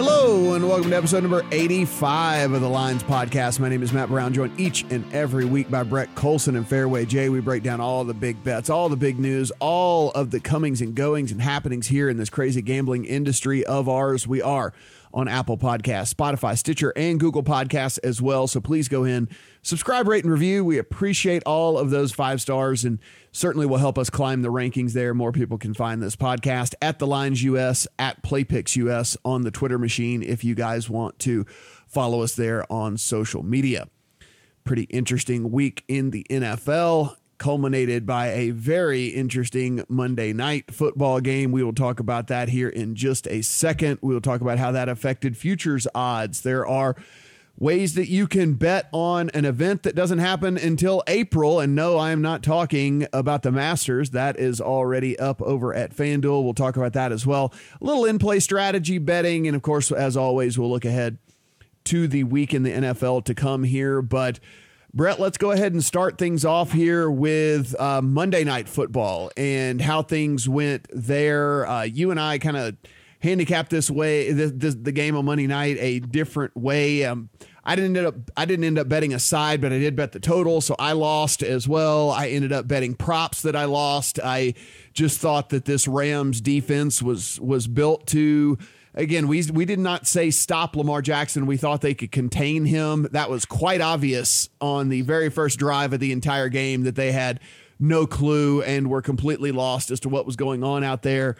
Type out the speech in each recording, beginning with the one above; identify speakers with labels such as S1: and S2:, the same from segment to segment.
S1: Hello, and welcome to episode number 85 of the Lines Podcast. My name is Matt Brown, joined each and every week by Brett Colson and Fairway Jay. We break down all the big bets, all the big news, all of the comings and goings and happenings here in this crazy gambling industry of ours. We are on Apple Podcasts, Spotify, Stitcher, and Google Podcasts as well. So please go in, subscribe, rate, and review. We appreciate all of those five stars and certainly will help us climb the rankings there. More people can find this podcast at the Lines US, at PlayPicks US on the Twitter machine if you guys want to follow us there on social media. Pretty interesting week in the NFL culminated by a very interesting Monday night football game. We will talk about that here in just a second. We will talk about how that affected futures odds. There are ways that you can bet on an event that doesn't happen until April. And no, I am not talking about the Masters. That is already up over at FanDuel. We'll talk about that as well. A little in play strategy betting. And of course, as always, we'll look ahead to the week in the NFL to come here. But Brett, let's go ahead and start things off here with uh, Monday Night Football and how things went there. Uh, you and I kind of handicapped this way this, this, the game on Monday night a different way. Um, I didn't end up I didn't end up betting a side, but I did bet the total, so I lost as well. I ended up betting props that I lost. I just thought that this Rams defense was was built to again, we we did not say stop Lamar Jackson. We thought they could contain him. That was quite obvious on the very first drive of the entire game that they had no clue and were completely lost as to what was going on out there.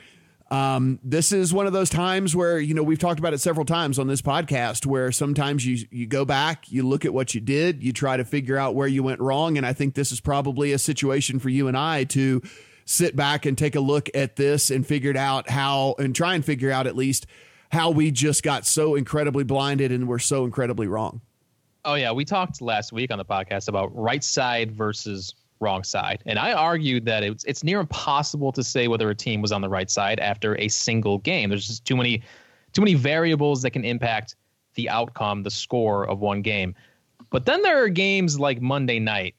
S1: Um, this is one of those times where you know we've talked about it several times on this podcast where sometimes you you go back you look at what you did you try to figure out where you went wrong and i think this is probably a situation for you and i to sit back and take a look at this and figure out how and try and figure out at least how we just got so incredibly blinded and we're so incredibly wrong.
S2: Oh yeah, we talked last week on the podcast about right side versus wrong side, and I argued that it's it's near impossible to say whether a team was on the right side after a single game. There's just too many too many variables that can impact the outcome, the score of one game. But then there are games like Monday night.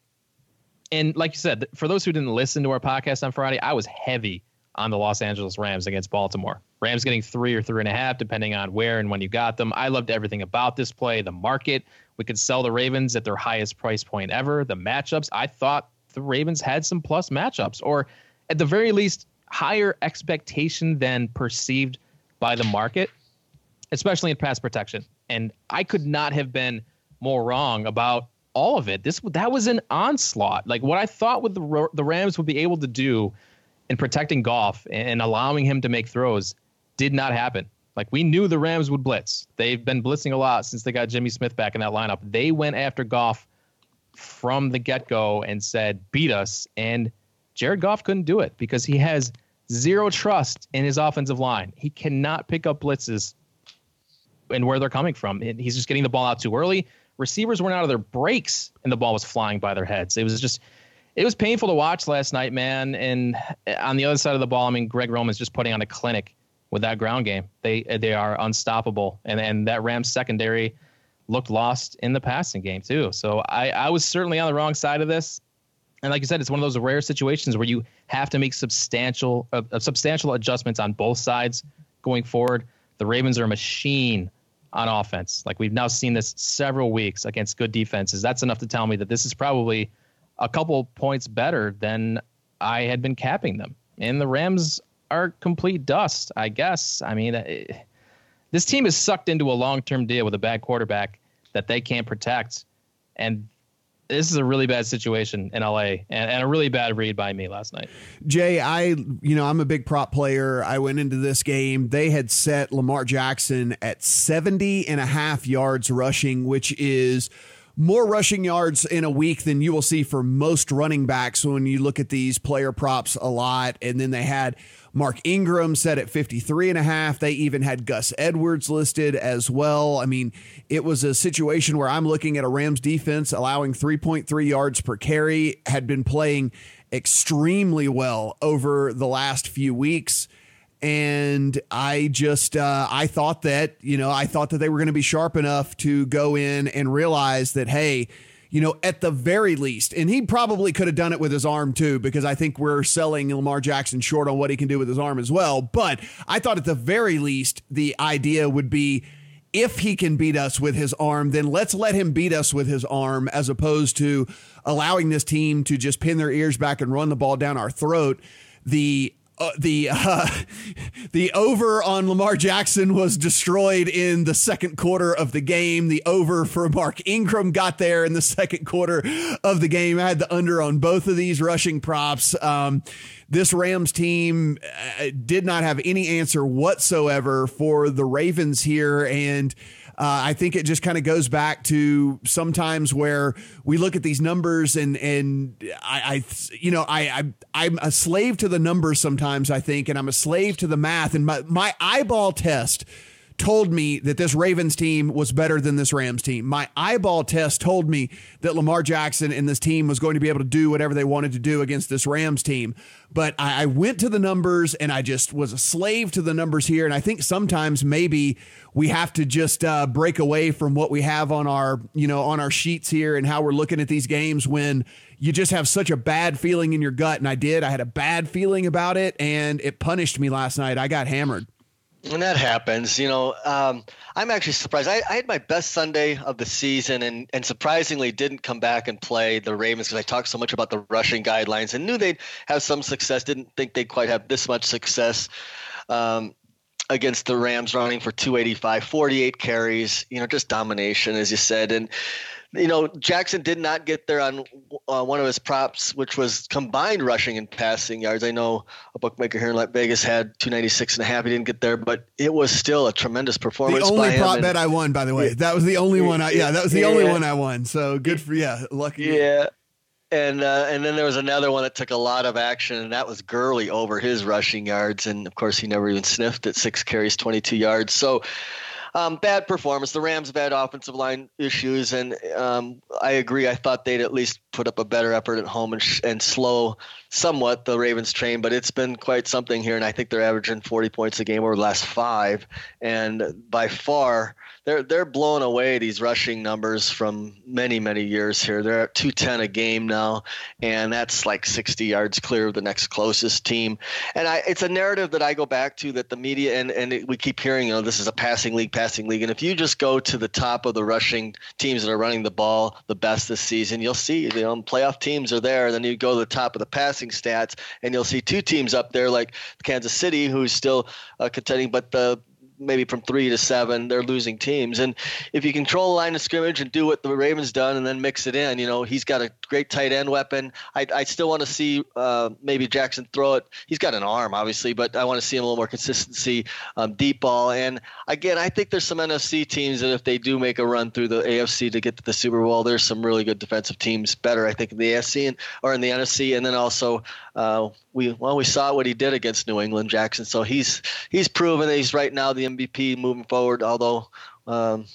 S2: And like you said, for those who didn't listen to our podcast on Friday, I was heavy on the Los Angeles Rams against Baltimore. Rams getting three or three and a half, depending on where and when you got them. I loved everything about this play. The market, we could sell the Ravens at their highest price point ever. The matchups, I thought the Ravens had some plus matchups, or at the very least, higher expectation than perceived by the market, especially in pass protection. And I could not have been more wrong about all of it. This that was an onslaught. Like what I thought with the the Rams would be able to do in protecting Goff and allowing him to make throws did not happen. Like we knew the Rams would blitz. They've been blitzing a lot since they got Jimmy Smith back in that lineup. They went after Goff from the get go and said, beat us. And Jared Goff couldn't do it because he has zero trust in his offensive line. He cannot pick up blitzes and where they're coming from. He's just getting the ball out too early. Receivers weren't out of their breaks and the ball was flying by their heads. It was just it was painful to watch last night, man. And on the other side of the ball, I mean, Greg Roman's just putting on a clinic with that ground game. They they are unstoppable, and and that Rams secondary looked lost in the passing game too. So I I was certainly on the wrong side of this. And like you said, it's one of those rare situations where you have to make substantial uh, substantial adjustments on both sides going forward. The Ravens are a machine on offense. Like we've now seen this several weeks against good defenses. That's enough to tell me that this is probably a couple points better than I had been capping them. And the Rams are complete dust, I guess. I mean, it, this team is sucked into a long term deal with a bad quarterback that they can't protect. And this is a really bad situation in LA and, and, a really bad read by me last night.
S1: Jay, I, you know, I'm a big prop player. I went into this game. They had set Lamar Jackson at 70 and a half yards rushing, which is more rushing yards in a week than you will see for most running backs when you look at these player props a lot. And then they had Mark Ingram set at 53 and a half. They even had Gus Edwards listed as well. I mean, it was a situation where I'm looking at a Rams defense allowing 3.3 yards per carry, had been playing extremely well over the last few weeks and I just uh, I thought that you know I thought that they were going to be sharp enough to go in and realize that hey you know, at the very least, and he probably could have done it with his arm too, because I think we're selling Lamar Jackson short on what he can do with his arm as well. But I thought at the very least, the idea would be if he can beat us with his arm, then let's let him beat us with his arm as opposed to allowing this team to just pin their ears back and run the ball down our throat. The uh, the uh, the over on Lamar Jackson was destroyed in the second quarter of the game. The over for Mark Ingram got there in the second quarter of the game. I had the under on both of these rushing props. Um, this Rams team uh, did not have any answer whatsoever for the Ravens here, and uh, I think it just kind of goes back to sometimes where we look at these numbers and and I, I you know I, I I'm a slave to the numbers sometimes I think and I'm a slave to the math. And my my eyeball test told me that this Ravens team was better than this Rams team. My eyeball test told me that Lamar Jackson and this team was going to be able to do whatever they wanted to do against this Rams team. But I, I went to the numbers and I just was a slave to the numbers here. And I think sometimes maybe we have to just uh, break away from what we have on our, you know, on our sheets here and how we're looking at these games when you just have such a bad feeling in your gut. And I did. I had a bad feeling about it and it punished me last night. I got hammered.
S3: And that happens, you know. Um, I'm actually surprised. I, I, had my best Sunday of the season, and and surprisingly didn't come back and play the Ravens because I talked so much about the rushing guidelines and knew they'd have some success. Didn't think they'd quite have this much success. Um, against the Rams running for 285, 48 carries, you know, just domination, as you said. And you know, Jackson did not get there on uh, one of his props, which was combined rushing and passing yards. I know a bookmaker here in Las Vegas had 296 and a half. He didn't get there, but it was still a tremendous performance.
S1: The only prop bet I won, by the way. That was the only one. I, yeah, that was the yeah. only one I won. So good for yeah, lucky.
S3: Yeah. And uh, and then there was another one that took a lot of action, and that was Gurley over his rushing yards, and of course he never even sniffed at six carries, 22 yards. So um, bad performance. The Rams have had offensive line issues, and um, I agree. I thought they'd at least put up a better effort at home and, sh- and slow somewhat the Ravens train, but it's been quite something here, and I think they're averaging 40 points a game over the last five, and by far they're they're blowing away these rushing numbers from many many years here. They're at 210 a game now, and that's like 60 yards clear of the next closest team. And I, it's a narrative that I go back to that the media and and we keep hearing, you know, this is a passing league, passing league. And if you just go to the top of the rushing teams that are running the ball the best this season, you'll see, you know, playoff teams are there. Then you go to the top of the passing stats, and you'll see two teams up there like Kansas City, who's still uh, contending, but the maybe from three to seven, they're losing teams. And if you control the line of scrimmage and do what the Ravens done and then mix it in, you know, he's got a great tight end weapon. I, I still want to see uh, maybe Jackson throw it. He's got an arm, obviously, but I want to see him a little more consistency, um, deep ball. And again, I think there's some NFC teams that if they do make a run through the AFC to get to the Super Bowl, there's some really good defensive teams better, I think, in the AFC and, or in the NFC. And then also, uh, we well we saw what he did against New England Jackson. So he's he's proven that he's right now the MVP moving forward. Although um,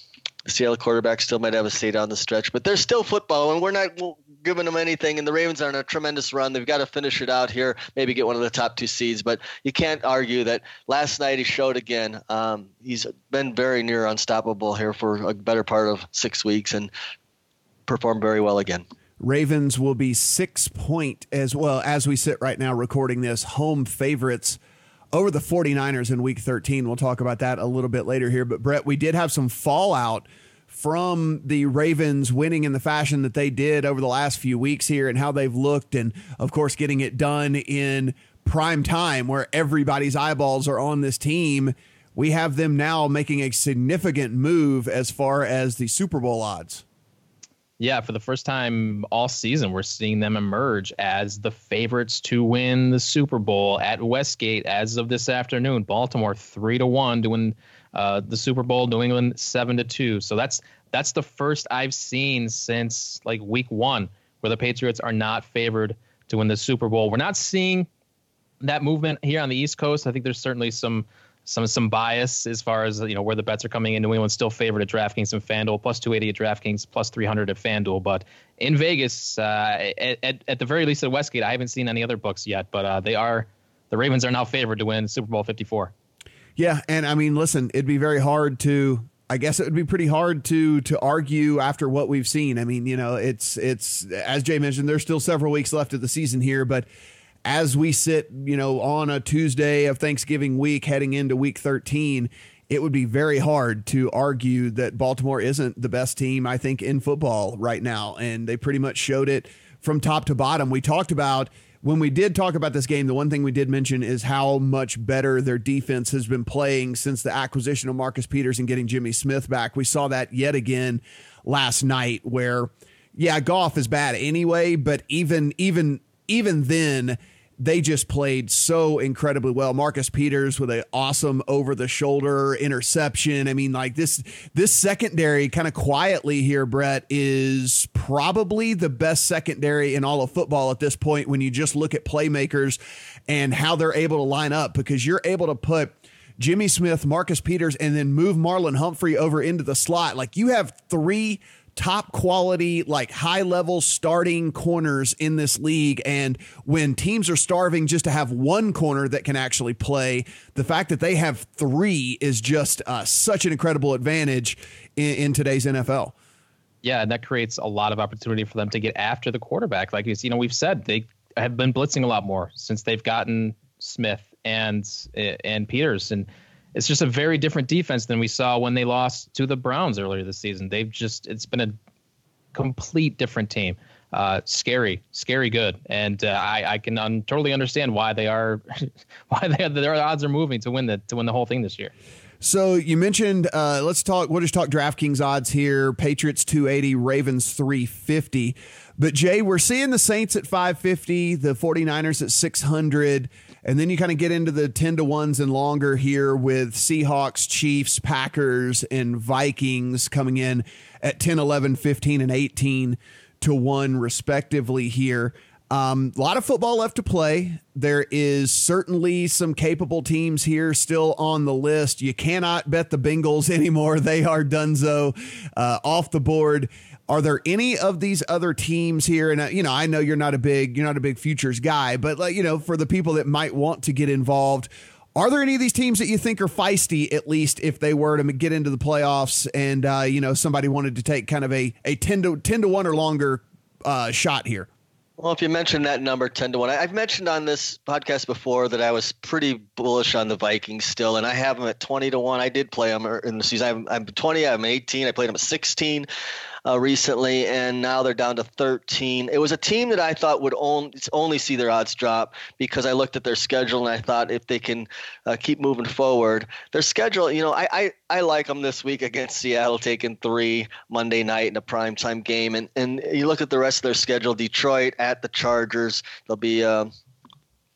S3: the Seattle quarterback still might have a seat on the stretch, but there's still football, and we're not giving them anything. And the Ravens are on a tremendous run. They've got to finish it out here, maybe get one of the top two seeds. But you can't argue that last night he showed again. Um, he's been very near unstoppable here for a better part of six weeks and performed very well again.
S1: Ravens will be six point as well as we sit right now recording this home favorites over the 49ers in week 13. We'll talk about that a little bit later here. But Brett, we did have some fallout from the Ravens winning in the fashion that they did over the last few weeks here and how they've looked. And of course, getting it done in prime time where everybody's eyeballs are on this team. We have them now making a significant move as far as the Super Bowl odds.
S2: Yeah, for the first time all season, we're seeing them emerge as the favorites to win the Super Bowl at Westgate as of this afternoon. Baltimore three to one to win uh, the Super Bowl. New England seven to two. So that's that's the first I've seen since like week one where the Patriots are not favored to win the Super Bowl. We're not seeing that movement here on the East Coast. I think there's certainly some some some bias as far as you know where the bets are coming in. New England's still favored at DraftKings and FanDuel, plus 280 at DraftKings, plus 300 at FanDuel. But in Vegas, uh, at, at, at the very least at Westgate, I haven't seen any other books yet. But uh, they are the Ravens are now favored to win Super Bowl 54.
S1: Yeah, and I mean, listen, it'd be very hard to. I guess it would be pretty hard to to argue after what we've seen. I mean, you know, it's it's as Jay mentioned, there's still several weeks left of the season here, but as we sit, you know, on a Tuesday of Thanksgiving week heading into week 13, it would be very hard to argue that Baltimore isn't the best team, I think, in football right now. And they pretty much showed it from top to bottom. We talked about when we did talk about this game, the one thing we did mention is how much better their defense has been playing since the acquisition of Marcus Peters and getting Jimmy Smith back. We saw that yet again last night where yeah, Goff is bad anyway, but even even even then they just played so incredibly well. Marcus Peters with an awesome over the shoulder interception. I mean, like this this secondary kind of quietly here, Brett, is probably the best secondary in all of football at this point when you just look at playmakers and how they're able to line up because you're able to put Jimmy Smith, Marcus Peters, and then move Marlon Humphrey over into the slot. Like you have three top quality, like high level starting corners in this league. And when teams are starving just to have one corner that can actually play, the fact that they have three is just uh, such an incredible advantage in, in today's NFL.
S2: Yeah, and that creates a lot of opportunity for them to get after the quarterback. Like you know, we've said they have been blitzing a lot more since they've gotten Smith and and Peters and it's just a very different defense than we saw when they lost to the Browns earlier this season. They've just it's been a complete different team. Uh, scary, scary good, and uh, I, I can un- totally understand why they are why they their odds are moving to win the to win the whole thing this year.
S1: So you mentioned uh, let's talk. We'll just talk DraftKings odds here. Patriots two eighty, Ravens three fifty. But Jay, we're seeing the Saints at five fifty, the 49ers at six hundred. And then you kind of get into the 10 to 1s and longer here with Seahawks, Chiefs, Packers, and Vikings coming in at 10, 11, 15, and 18 to 1, respectively, here. Um, a lot of football left to play. There is certainly some capable teams here still on the list. You cannot bet the Bengals anymore. They are donezo uh, off the board. Are there any of these other teams here? And uh, you know, I know you're not a big you're not a big futures guy, but like you know, for the people that might want to get involved, are there any of these teams that you think are feisty, at least if they were to get into the playoffs and uh, you know somebody wanted to take kind of a a ten to ten to one or longer uh, shot here?
S3: Well, if you mentioned that number 10 to 1, I've mentioned on this podcast before that I was pretty bullish on the Vikings still, and I have them at 20 to 1. I did play them in the season. I'm, I'm 20, I'm 18. I played them at 16 uh, recently, and now they're down to 13. It was a team that I thought would only, see their odds drop because I looked at their schedule and I thought if they can uh, keep moving forward, their schedule, you know, I, I, I like them this week against Seattle, taking three Monday night in a primetime game. And, and you look at the rest of their schedule Detroit at the Chargers, they'll be. a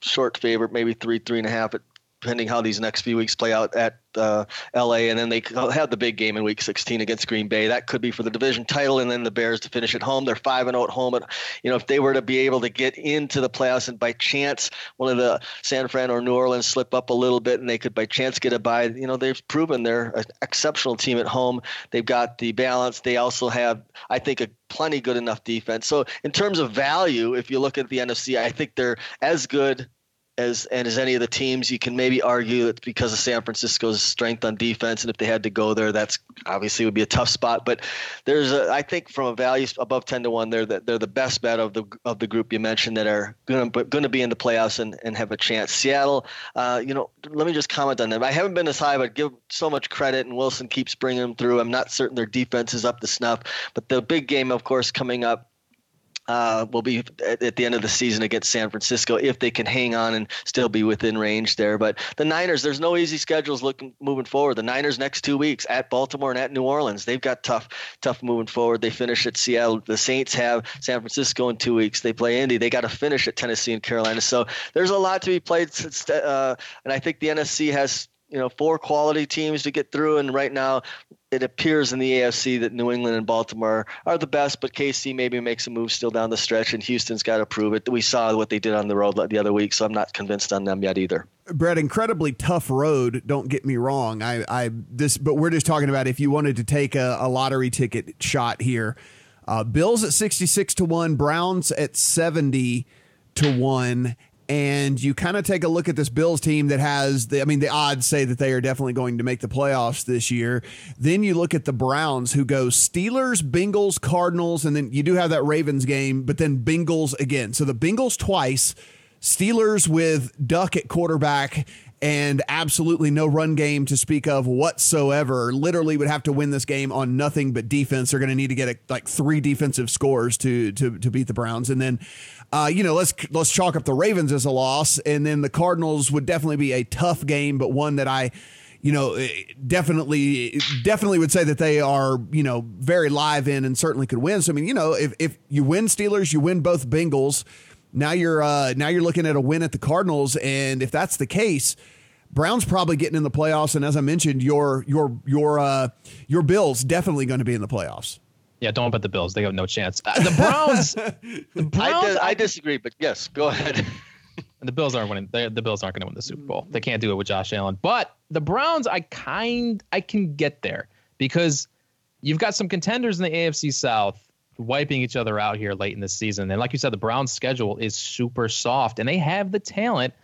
S3: short favorite, maybe three, three and a half depending how these next few weeks play out at uh, LA, and then they have the big game in Week 16 against Green Bay. That could be for the division title, and then the Bears to finish at home. They're five and zero at home. But you know, if they were to be able to get into the playoffs, and by chance one of the San Fran or New Orleans slip up a little bit, and they could by chance get a bye, you know, they've proven they're an exceptional team at home. They've got the balance. They also have, I think, a plenty good enough defense. So in terms of value, if you look at the NFC, I think they're as good as and as any of the teams, you can maybe argue that because of San Francisco's strength on defense, and if they had to go there, that's obviously would be a tough spot. But there's, a, I think, from a value above ten to one, they're the, they're the best bet of the of the group you mentioned that are going to going to be in the playoffs and, and have a chance. Seattle, uh, you know, let me just comment on them. I haven't been as high, but give so much credit, and Wilson keeps bringing them through. I'm not certain their defense is up to snuff, but the big game, of course, coming up uh, will be at, the end of the season against San Francisco if they can hang on and still be within range there. But the Niners, there's no easy schedules looking moving forward. The Niners next two weeks at Baltimore and at New Orleans, they've got tough, tough moving forward. They finish at Seattle. The Saints have San Francisco in two weeks. They play Indy. They got to finish at Tennessee and Carolina. So there's a lot to be played. Uh, and I think the NFC has you know four quality teams to get through and right now it appears in the AFC that New England and Baltimore are the best, but KC maybe makes a move still down the stretch, and Houston's got to prove it. We saw what they did on the road the other week, so I'm not convinced on them yet either.
S1: Brett, incredibly tough road. Don't get me wrong. I, I this, but we're just talking about if you wanted to take a, a lottery ticket shot here. Uh, Bills at 66 to one, Browns at 70 to one, and you kind of take a look at this Bills team that has the I mean the odds say that they are definitely going to make the playoffs this year. Then you look at the Browns who go Steelers, Bengals, Cardinals and then you do have that Ravens game, but then Bengals again. So the Bengals twice, Steelers with Duck at quarterback and absolutely no run game to speak of whatsoever. Literally would have to win this game on nothing but defense. They're going to need to get a, like three defensive scores to to to beat the Browns, and then. Uh, you know, let's let's chalk up the Ravens as a loss, and then the Cardinals would definitely be a tough game, but one that I, you know, eh, definitely definitely would say that they are, you know, very live in and certainly could win. So I mean, you know, if if you win Steelers, you win both Bengals. Now you're uh, now you're looking at a win at the Cardinals, and if that's the case, Browns probably getting in the playoffs. And as I mentioned, your your your uh, your Bills definitely going to be in the playoffs.
S2: Yeah, don't bet the Bills; they have no chance. Uh, the Browns, the
S3: Browns. I, I disagree, but yes, go ahead.
S2: the Bills aren't winning. They, the Bills aren't going to win the Super Bowl. They can't do it with Josh Allen. But the Browns, I kind, I can get there because you've got some contenders in the AFC South wiping each other out here late in the season. And like you said, the Browns' schedule is super soft, and they have the talent.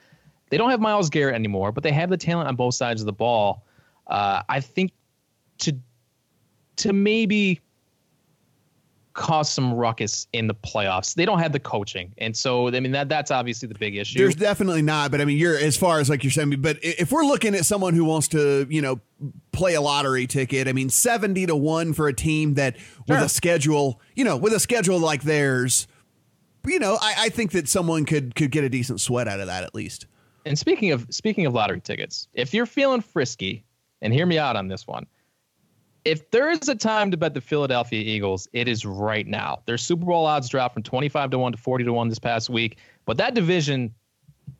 S2: They don't have Myles Garrett anymore, but they have the talent on both sides of the ball. Uh, I think to to maybe cause some ruckus in the playoffs. They don't have the coaching, and so I mean that that's obviously the big issue.
S1: There's definitely not, but I mean you're as far as like you're saying, but if we're looking at someone who wants to, you know, play a lottery ticket, I mean seventy to one for a team that sure. with a schedule, you know, with a schedule like theirs, you know, I, I think that someone could could get a decent sweat out of that at least.
S2: And speaking of speaking of lottery tickets, if you're feeling frisky, and hear me out on this one if there is a time to bet the Philadelphia Eagles, it is right now. Their Super Bowl odds dropped from 25 to 1 to 40 to 1 this past week, but that division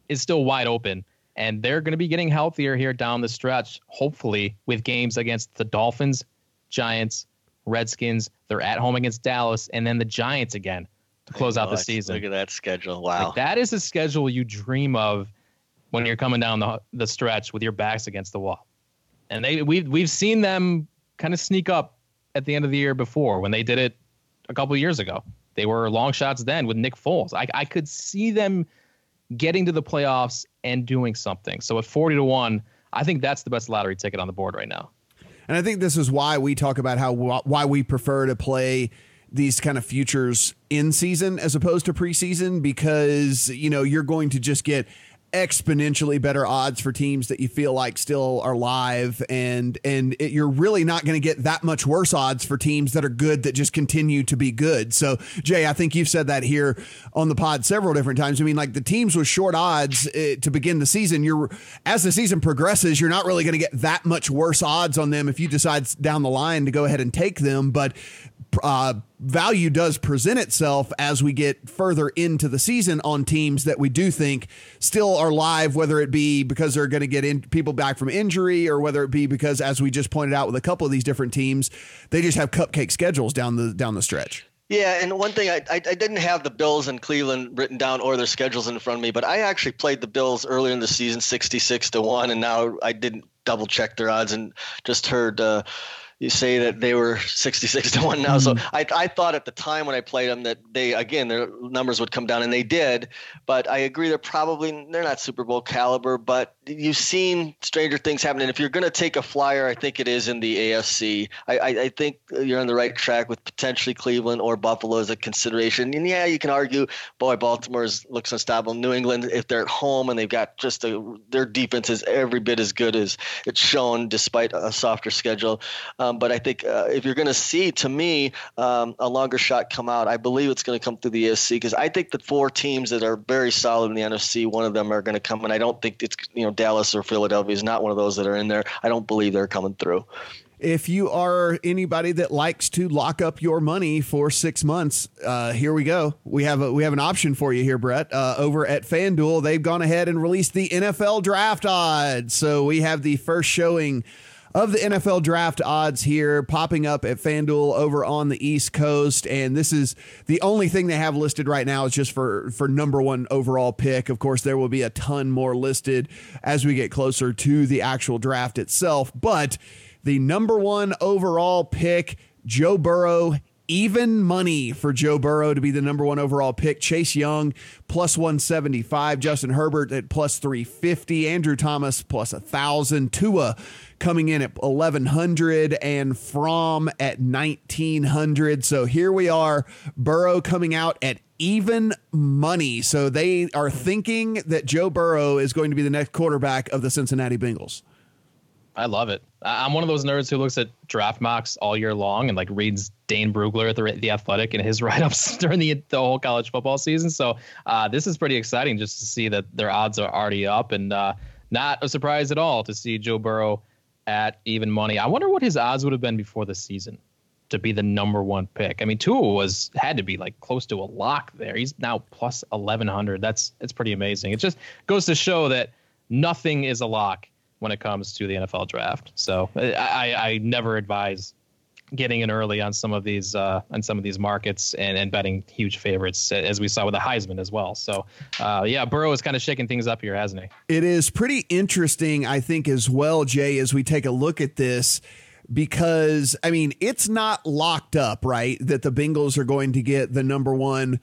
S2: is still wide open and they're going to be getting healthier here down the stretch, hopefully with games against the Dolphins, Giants, Redskins. They're at home against Dallas and then the Giants again to close out the season.
S3: Look at that schedule. Wow.
S2: Like that is a schedule you dream of when you're coming down the, the stretch with your backs against the wall. And they we've we've seen them kind of sneak up at the end of the year before when they did it a couple years ago. They were long shots then with Nick Foles. I, I could see them getting to the playoffs and doing something. So at 40 to 1, I think that's the best lottery ticket on the board right now.
S1: And I think this is why we talk about how why we prefer to play these kind of futures in season as opposed to preseason because you know you're going to just get exponentially better odds for teams that you feel like still are live. And and it, you're really not going to get that much worse odds for teams that are good that just continue to be good. So jay i think you've said that here on the pod several different times. I mean like the teams with short odds uh, to begin the season you're as the season progresses you're not really going to get that much worse odds on them if you decide down the line to go ahead and take them. But uh, value does present itself as we get further into the season on teams that we do think still are live, whether it be because they're going to get in people back from injury or whether it be because, as we just pointed out with a couple of these different teams, they just have cupcake schedules down the down the stretch.
S3: Yeah, and one thing I, I, I didn't have the Bills in Cleveland written down or their schedules in front of me, but I actually played the Bills earlier in the season, sixty six to one, and now I didn't double check their odds and just heard. Uh, you say that they were 66 to 1 now. Mm-hmm. So I, I thought at the time when I played them that they, again, their numbers would come down and they did. But I agree they're probably, they're not Super Bowl caliber, but you've seen stranger things happen. And if you're going to take a flyer, I think it is in the AFC. I, I, I, think you're on the right track with potentially Cleveland or Buffalo as a consideration. And yeah, you can argue, boy, Baltimore looks unstoppable. New England, if they're at home and they've got just a, their defense is every bit as good as it's shown despite a softer schedule. Um, but I think uh, if you're going to see, to me, um, a longer shot come out, I believe it's going to come through the AFC because I think the four teams that are very solid in the NFC, one of them are going to come, and I don't think it's you know Dallas or Philadelphia is not one of those that are in there. I don't believe they're coming through.
S1: If you are anybody that likes to lock up your money for six months, uh, here we go. We have a, we have an option for you here, Brett. Uh, over at FanDuel, they've gone ahead and released the NFL draft odds. So we have the first showing of the NFL draft odds here popping up at FanDuel over on the East Coast. And this is the only thing they have listed right now is just for, for number one overall pick. Of course, there will be a ton more listed as we get closer to the actual draft itself. But the number one overall pick, Joe Burrow even money for Joe Burrow to be the number one overall pick. Chase Young plus 175, Justin Herbert at plus 350, Andrew Thomas plus 1,000, Tua coming in at 1,100, and Fromm at 1,900. So here we are, Burrow coming out at even money. So they are thinking that Joe Burrow is going to be the next quarterback of the Cincinnati Bengals.
S2: I love it. I'm one of those nerds who looks at draft mocks all year long and like reads Dane Brugler at the, the Athletic and his write ups during the, the whole college football season. So uh, this is pretty exciting just to see that their odds are already up and uh, not a surprise at all to see Joe Burrow at even money. I wonder what his odds would have been before the season to be the number one pick. I mean, Tua was had to be like close to a lock there. He's now plus 1100. That's it's pretty amazing. It just goes to show that nothing is a lock when it comes to the NFL draft. So I, I never advise getting in early on some of these uh, on some of these markets and, and betting huge favorites as we saw with the Heisman as well. So uh, yeah, Burrow is kind of shaking things up here, hasn't he?
S1: It is pretty interesting, I think, as well, Jay, as we take a look at this. Because I mean, it's not locked up, right? That the Bengals are going to get the number one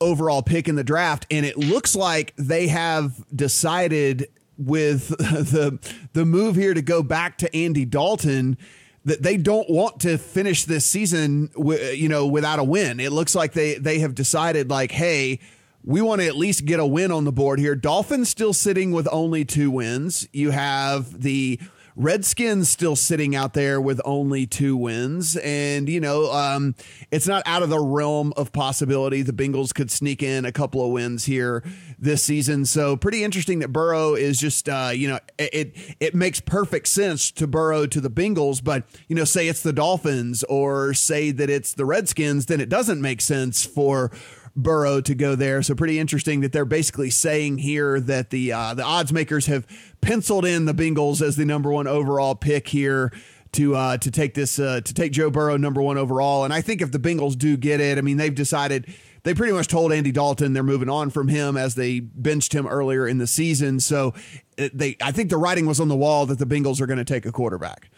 S1: overall pick in the draft. And it looks like they have decided with the the move here to go back to Andy Dalton that they don't want to finish this season you know without a win. It looks like they they have decided like hey, we want to at least get a win on the board here. Dolphins still sitting with only two wins. You have the Redskins still sitting out there with only two wins. And, you know, um, it's not out of the realm of possibility. The Bengals could sneak in a couple of wins here this season. So pretty interesting that Burrow is just, uh, you know, it, it makes perfect sense to Burrow to the Bengals. But, you know, say it's the Dolphins or say that it's the Redskins, then it doesn't make sense for Burrow to go there. So pretty interesting that they're basically saying here that the uh, the odds makers have penciled in the Bengals as the number one overall pick here to uh, to take this uh, to take Joe Burrow number one overall. And I think if the Bengals do get it, I mean they've decided they pretty much told Andy Dalton they're moving on from him as they benched him earlier in the season. So they I think the writing was on the wall that the Bengals are going to take a quarterback.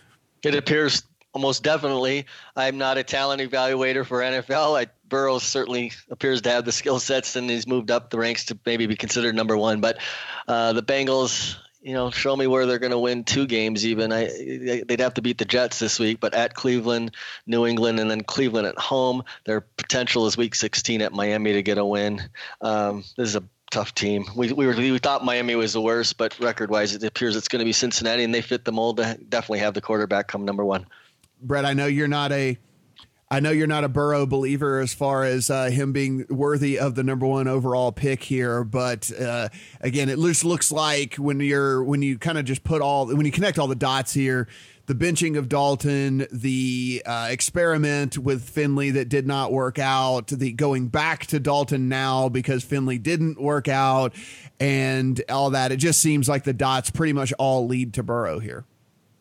S3: It appears almost definitely. I'm not a talent evaluator for NFL. I Burrow certainly appears to have the skill sets, and he's moved up the ranks to maybe be considered number one. But uh, the Bengals, you know, show me where they're going to win two games. Even I, they'd have to beat the Jets this week, but at Cleveland, New England, and then Cleveland at home. Their potential is Week 16 at Miami to get a win. Um, this is a tough team. We we, were, we thought Miami was the worst, but record wise, it appears it's going to be Cincinnati, and they fit the mold to definitely have the quarterback come number one.
S1: Brett, I know you're not a I know you're not a Burrow believer as far as uh, him being worthy of the number one overall pick here, but uh, again, it just looks like when you're when you kind of just put all when you connect all the dots here, the benching of Dalton, the uh, experiment with Finley that did not work out, the going back to Dalton now because Finley didn't work out, and all that. It just seems like the dots pretty much all lead to Burrow here.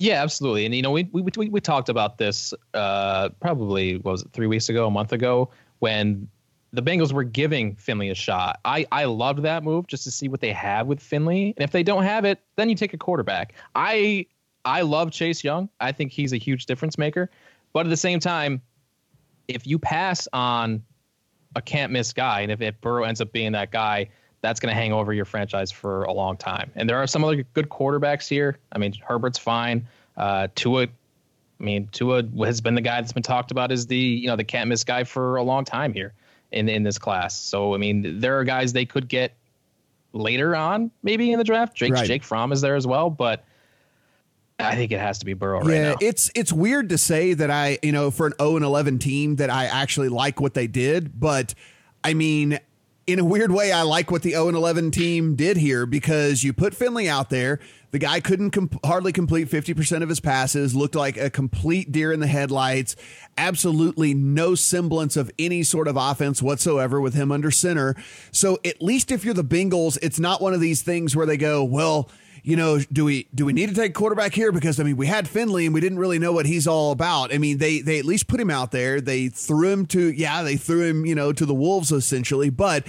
S2: Yeah, absolutely. And you know, we we we, we talked about this uh, probably was it three weeks ago, a month ago, when the Bengals were giving Finley a shot. I I loved that move just to see what they have with Finley, and if they don't have it, then you take a quarterback. I I love Chase Young. I think he's a huge difference maker, but at the same time, if you pass on a can't miss guy, and if, if Burrow ends up being that guy, that's going to hang over your franchise for a long time. And there are some other good quarterbacks here. I mean, Herbert's fine. Uh, Tua, I mean, Tua has been the guy that's been talked about as the you know the can't miss guy for a long time here in in this class. So I mean, there are guys they could get later on, maybe in the draft. Jake right. Jake Fromm is there as well, but. I think it has to be Burrow right yeah, now.
S1: it's it's weird to say that I, you know, for an 0 and 11 team that I actually like what they did, but I mean, in a weird way, I like what the 0 and 11 team did here because you put Finley out there. The guy couldn't comp- hardly complete 50% of his passes, looked like a complete deer in the headlights, absolutely no semblance of any sort of offense whatsoever with him under center. So, at least if you're the Bengals, it's not one of these things where they go, well, you know, do we do we need to take quarterback here? Because I mean, we had Finley and we didn't really know what he's all about. I mean, they they at least put him out there. They threw him to yeah, they threw him, you know, to the wolves essentially, but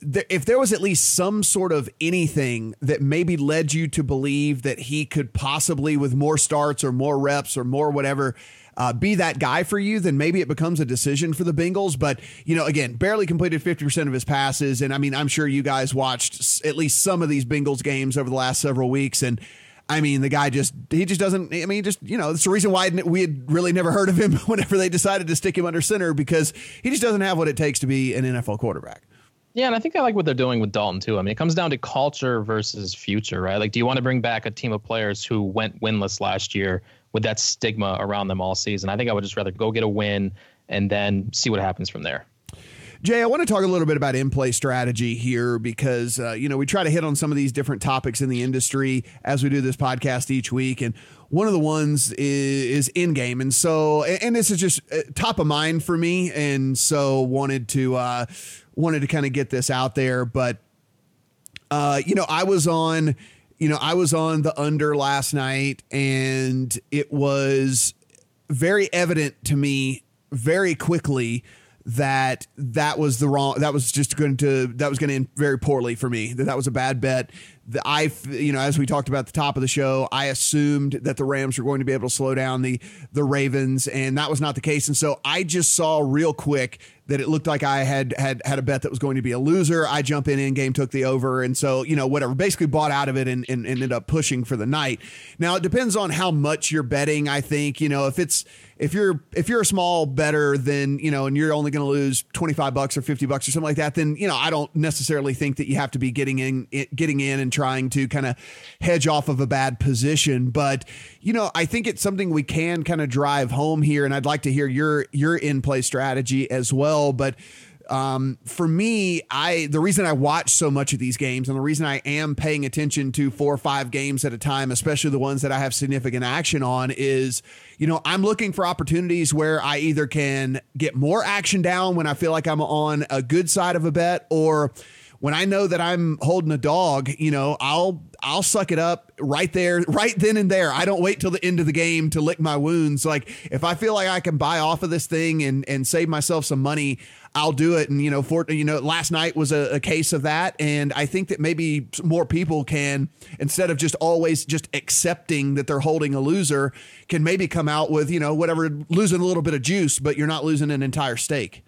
S1: if there was at least some sort of anything that maybe led you to believe that he could possibly, with more starts or more reps or more whatever, uh, be that guy for you, then maybe it becomes a decision for the Bengals. But, you know, again, barely completed 50% of his passes. And I mean, I'm sure you guys watched at least some of these Bengals games over the last several weeks. And, I mean, the guy just, he just doesn't, I mean, just, you know, it's the reason why we had really never heard of him whenever they decided to stick him under center because he just doesn't have what it takes to be an NFL quarterback.
S2: Yeah, and I think I like what they're doing with Dalton too. I mean, it comes down to culture versus future, right? Like, do you want to bring back a team of players who went winless last year with that stigma around them all season. I think I would just rather go get a win and then see what happens from there.
S1: Jay, I want to talk a little bit about in play strategy here because, uh, you know, we try to hit on some of these different topics in the industry as we do this podcast each week. And one of the ones is, is in game. And so, and this is just uh, top of mind for me. And so wanted to, uh, wanted to kind of get this out there. But, uh, you know, I was on, you know, I was on the under last night and it was very evident to me very quickly that that was the wrong that was just going to that was going to end very poorly for me that that was a bad bet the, I, you know, as we talked about at the top of the show, I assumed that the Rams were going to be able to slow down the the Ravens, and that was not the case. And so I just saw real quick that it looked like I had had had a bet that was going to be a loser. I jump in in game, took the over, and so you know whatever, basically bought out of it and, and, and ended up pushing for the night. Now it depends on how much you're betting. I think you know if it's if you're if you're a small better then you know and you're only going to lose 25 bucks or 50 bucks or something like that then you know I don't necessarily think that you have to be getting in getting in and trying to kind of hedge off of a bad position. But you know, I think it's something we can kind of drive home here, and I'd like to hear your your in play strategy as well. But um, for me, I the reason I watch so much of these games and the reason I am paying attention to four or five games at a time, especially the ones that I have significant action on, is you know I'm looking for opportunities where I either can get more action down when I feel like I'm on a good side of a bet, or when I know that I'm holding a dog, you know, I'll I'll suck it up right there, right then and there. I don't wait till the end of the game to lick my wounds. Like if I feel like I can buy off of this thing and and save myself some money, I'll do it. And you know, for you know, last night was a, a case of that, and I think that maybe more people can instead of just always just accepting that they're holding a loser, can maybe come out with you know whatever losing a little bit of juice, but you're not losing an entire steak.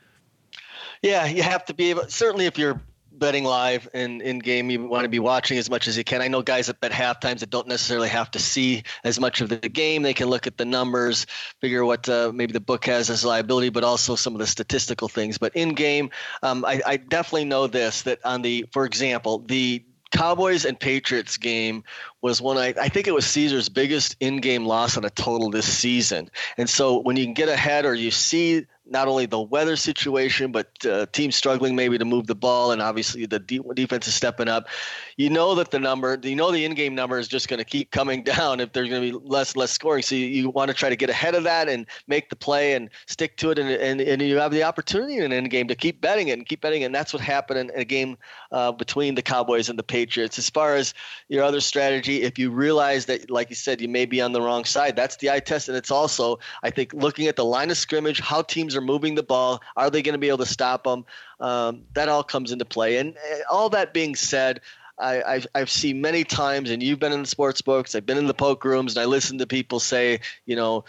S3: Yeah, you have to be able. Certainly, if you're betting live and in game you want to be watching as much as you can. I know guys that bet half times that don't necessarily have to see as much of the game. They can look at the numbers figure what uh, maybe the book has as liability but also some of the statistical things. But in game um, I, I definitely know this that on the for example the Cowboys and Patriots game was one I, I think it was Caesar's biggest in-game loss on a total this season. And so when you can get ahead or you see not only the weather situation, but uh, teams struggling maybe to move the ball, and obviously the de- defense is stepping up. You know that the number, you know, the in-game number is just going to keep coming down if there's going to be less less scoring. So you, you want to try to get ahead of that and make the play and stick to it, and and, and you have the opportunity in an in-game to keep betting it and keep betting, it. and that's what happened in, in a game uh, between the Cowboys and the Patriots. As far as your other strategy, if you realize that, like you said, you may be on the wrong side, that's the eye test, and it's also, I think, looking at the line of scrimmage, how teams are moving the ball. Are they going to be able to stop them? Um, that all comes into play. And uh, all that being said, I, I've, I've seen many times, and you've been in the sports books, I've been in the poker rooms, and I listen to people say, you know,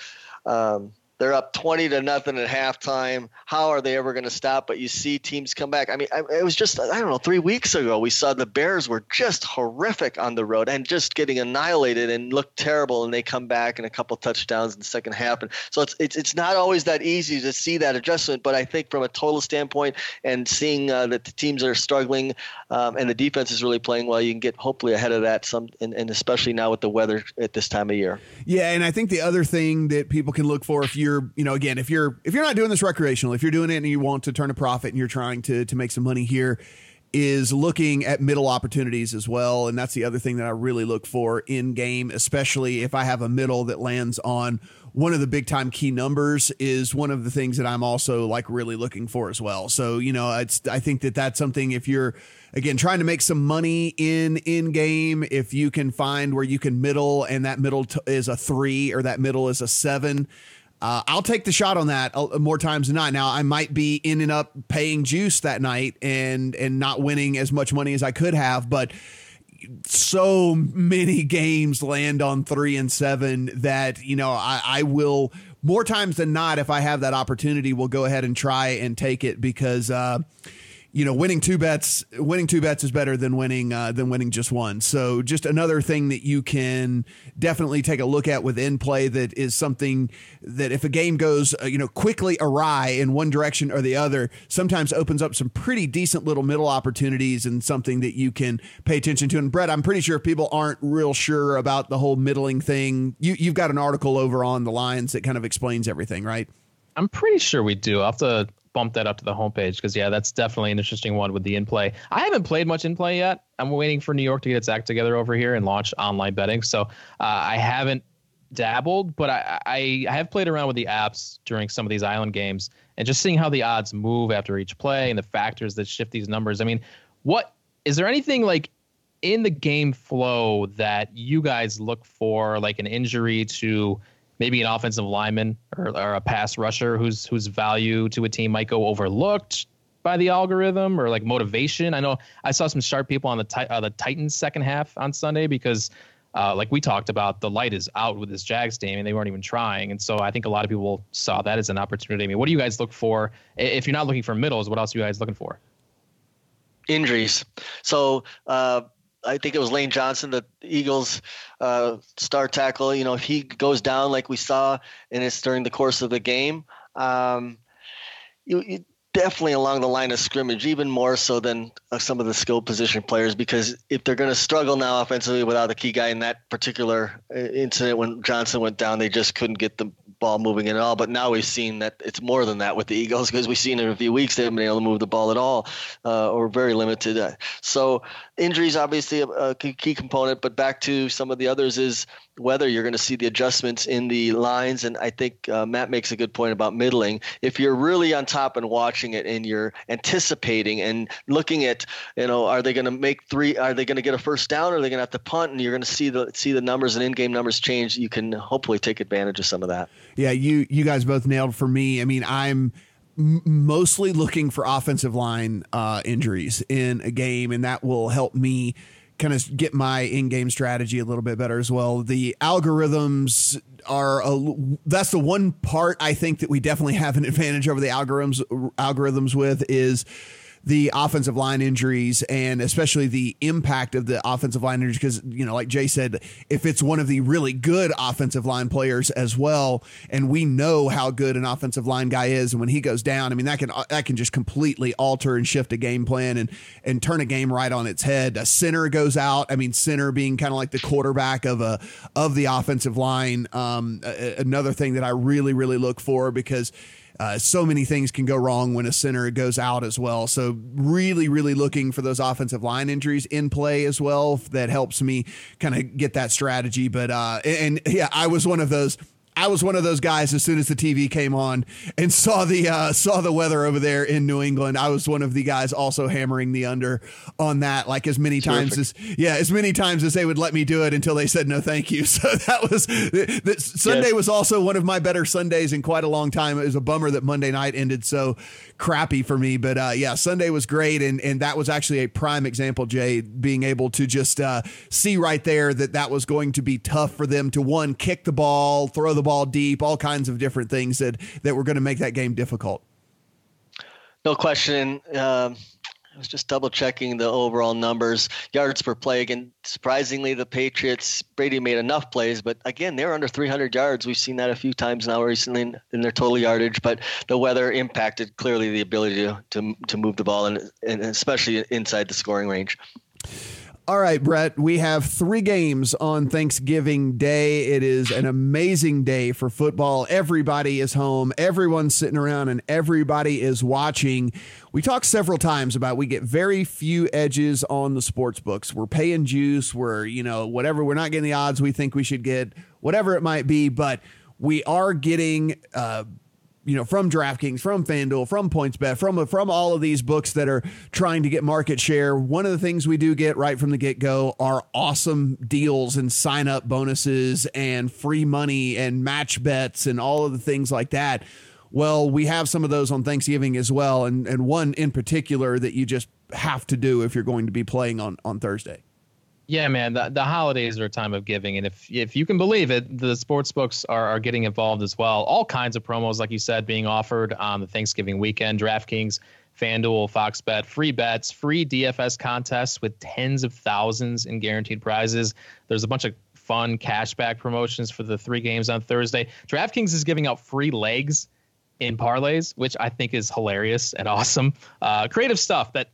S3: um, they're up 20 to nothing at halftime. How are they ever going to stop? But you see teams come back. I mean, it was just, I don't know, three weeks ago, we saw the Bears were just horrific on the road and just getting annihilated and looked terrible. And they come back and a couple touchdowns in the second half. And so it's, it's, it's not always that easy to see that adjustment. But I think from a total standpoint and seeing uh, that the teams are struggling um, and the defense is really playing well, you can get hopefully ahead of that. Some, and, and especially now with the weather at this time of year.
S1: Yeah. And I think the other thing that people can look for if you you're, you know, again, if you're if you're not doing this recreational, if you're doing it and you want to turn a profit and you're trying to to make some money here, is looking at middle opportunities as well. And that's the other thing that I really look for in game, especially if I have a middle that lands on one of the big time key numbers is one of the things that I'm also like really looking for as well. So, you know, it's, I think that that's something if you're, again, trying to make some money in in game, if you can find where you can middle and that middle t- is a three or that middle is a seven, uh, I'll take the shot on that uh, more times than not. Now I might be ending up paying juice that night and and not winning as much money as I could have, but so many games land on three and seven that you know I, I will more times than not if I have that opportunity will go ahead and try and take it because uh, you know, winning two bets, winning two bets is better than winning uh, than winning just one. So, just another thing that you can definitely take a look at with in play. That is something that if a game goes, uh, you know, quickly awry in one direction or the other, sometimes opens up some pretty decent little middle opportunities and something that you can pay attention to. And Brett, I'm pretty sure if people aren't real sure about the whole middling thing, you you've got an article over on the lines that kind of explains everything, right?
S2: I'm pretty sure we do. I'll have to bump that up to the homepage because yeah, that's definitely an interesting one with the in play. I haven't played much in play yet. I'm waiting for New York to get its act together over here and launch online betting. So uh, I haven't dabbled, but I, I, I have played around with the apps during some of these island games and just seeing how the odds move after each play and the factors that shift these numbers. I mean, what is there anything like in the game flow that you guys look for, like an injury to maybe an offensive lineman or, or a pass rusher whose whose value to a team might go overlooked by the algorithm or like motivation. I know I saw some sharp people on the uh, the Titans second half on Sunday because uh, like we talked about, the light is out with this Jags team, and they weren't even trying. And so I think a lot of people saw that as an opportunity. I mean, what do you guys look for? If you're not looking for middles, what else are you guys looking for?
S3: Injuries. So uh, I think it was Lane Johnson, the Eagles uh, star tackle. You know, if he goes down like we saw, and it's during the course of the game, um, you, you, definitely along the line of scrimmage, even more so than uh, some of the skill position players, because if they're going to struggle now offensively without a key guy in that particular uh, incident when Johnson went down, they just couldn't get the ball moving at all. But now we've seen that it's more than that with the Eagles because we've seen in a few weeks they haven't been able to move the ball at all uh, or very limited. Uh, so injuries obviously a, a, key component, but back to some of the others is whether you're going to see the adjustments in the lines. And I think uh, Matt makes a good point about middling. If you're really on top and watching it and you're anticipating and looking at, you know, are they going to make three? Are they going to get a first down? Or are they going to have to punt? And you're going to see the see the numbers and in-game numbers change. You can hopefully take advantage of some of that.
S1: Yeah, you you guys both nailed for me. I mean, I'm mostly looking for offensive line uh, injuries in a game, and that will help me kind of get my in-game strategy a little bit better as well. The algorithms are a, that's the one part I think that we definitely have an advantage over the algorithms algorithms with is the offensive line injuries and especially the impact of the offensive line injuries because you know like Jay said if it's one of the really good offensive line players as well and we know how good an offensive line guy is and when he goes down I mean that can that can just completely alter and shift a game plan and and turn a game right on its head. A center goes out I mean center being kind of like the quarterback of a of the offensive line um, another thing that I really really look for because uh, so many things can go wrong when a center goes out as well. So really, really looking for those offensive line injuries in play as well. That helps me kind of get that strategy. But uh, and yeah, I was one of those I was one of those guys as soon as the TV came on and saw the uh, saw the weather over there in New England. I was one of the guys also hammering the under on that, like as many Terrific. times as yeah, as many times as they would let me do it until they said no, thank you. So that was Sunday was also one of my better Sundays in quite a long time. It was a bummer that Monday night ended so crappy for me, but uh, yeah, Sunday was great, and and that was actually a prime example, Jay, being able to just uh, see right there that that was going to be tough for them to one kick the ball, throw the ball ball deep, all kinds of different things that that were going to make that game difficult.
S3: No question. Um, I was just double checking the overall numbers, yards per play. Again, surprisingly, the Patriots Brady made enough plays, but again, they're under 300 yards. We've seen that a few times now recently in, their total yardage. But the weather impacted clearly the ability to to, to move the ball, and, and especially inside the scoring range.
S1: All right, Brett, we have three games on Thanksgiving Day. It is an amazing day for football. Everybody is home, everyone's sitting around, and everybody is watching. We talked several times about we get very few edges on the sports books. We're paying juice, we're, you know, whatever, we're not getting the odds we think we should get, whatever it might be, but we are getting, uh, you know, from DraftKings, from FanDuel, from PointsBet, from from all of these books that are trying to get market share. One of the things we do get right from the get go are awesome deals and sign up bonuses and free money and match bets and all of the things like that. Well, we have some of those on Thanksgiving as well, and and one in particular that you just have to do if you're going to be playing on on Thursday.
S2: Yeah, man, the, the holidays are a time of giving, and if if you can believe it, the sports books are, are getting involved as well. All kinds of promos, like you said, being offered on the Thanksgiving weekend. DraftKings, FanDuel, Fox Bet, free bets, free DFS contests with tens of thousands in guaranteed prizes. There's a bunch of fun cashback promotions for the three games on Thursday. DraftKings is giving out free legs in parlays, which I think is hilarious and awesome. Uh, creative stuff that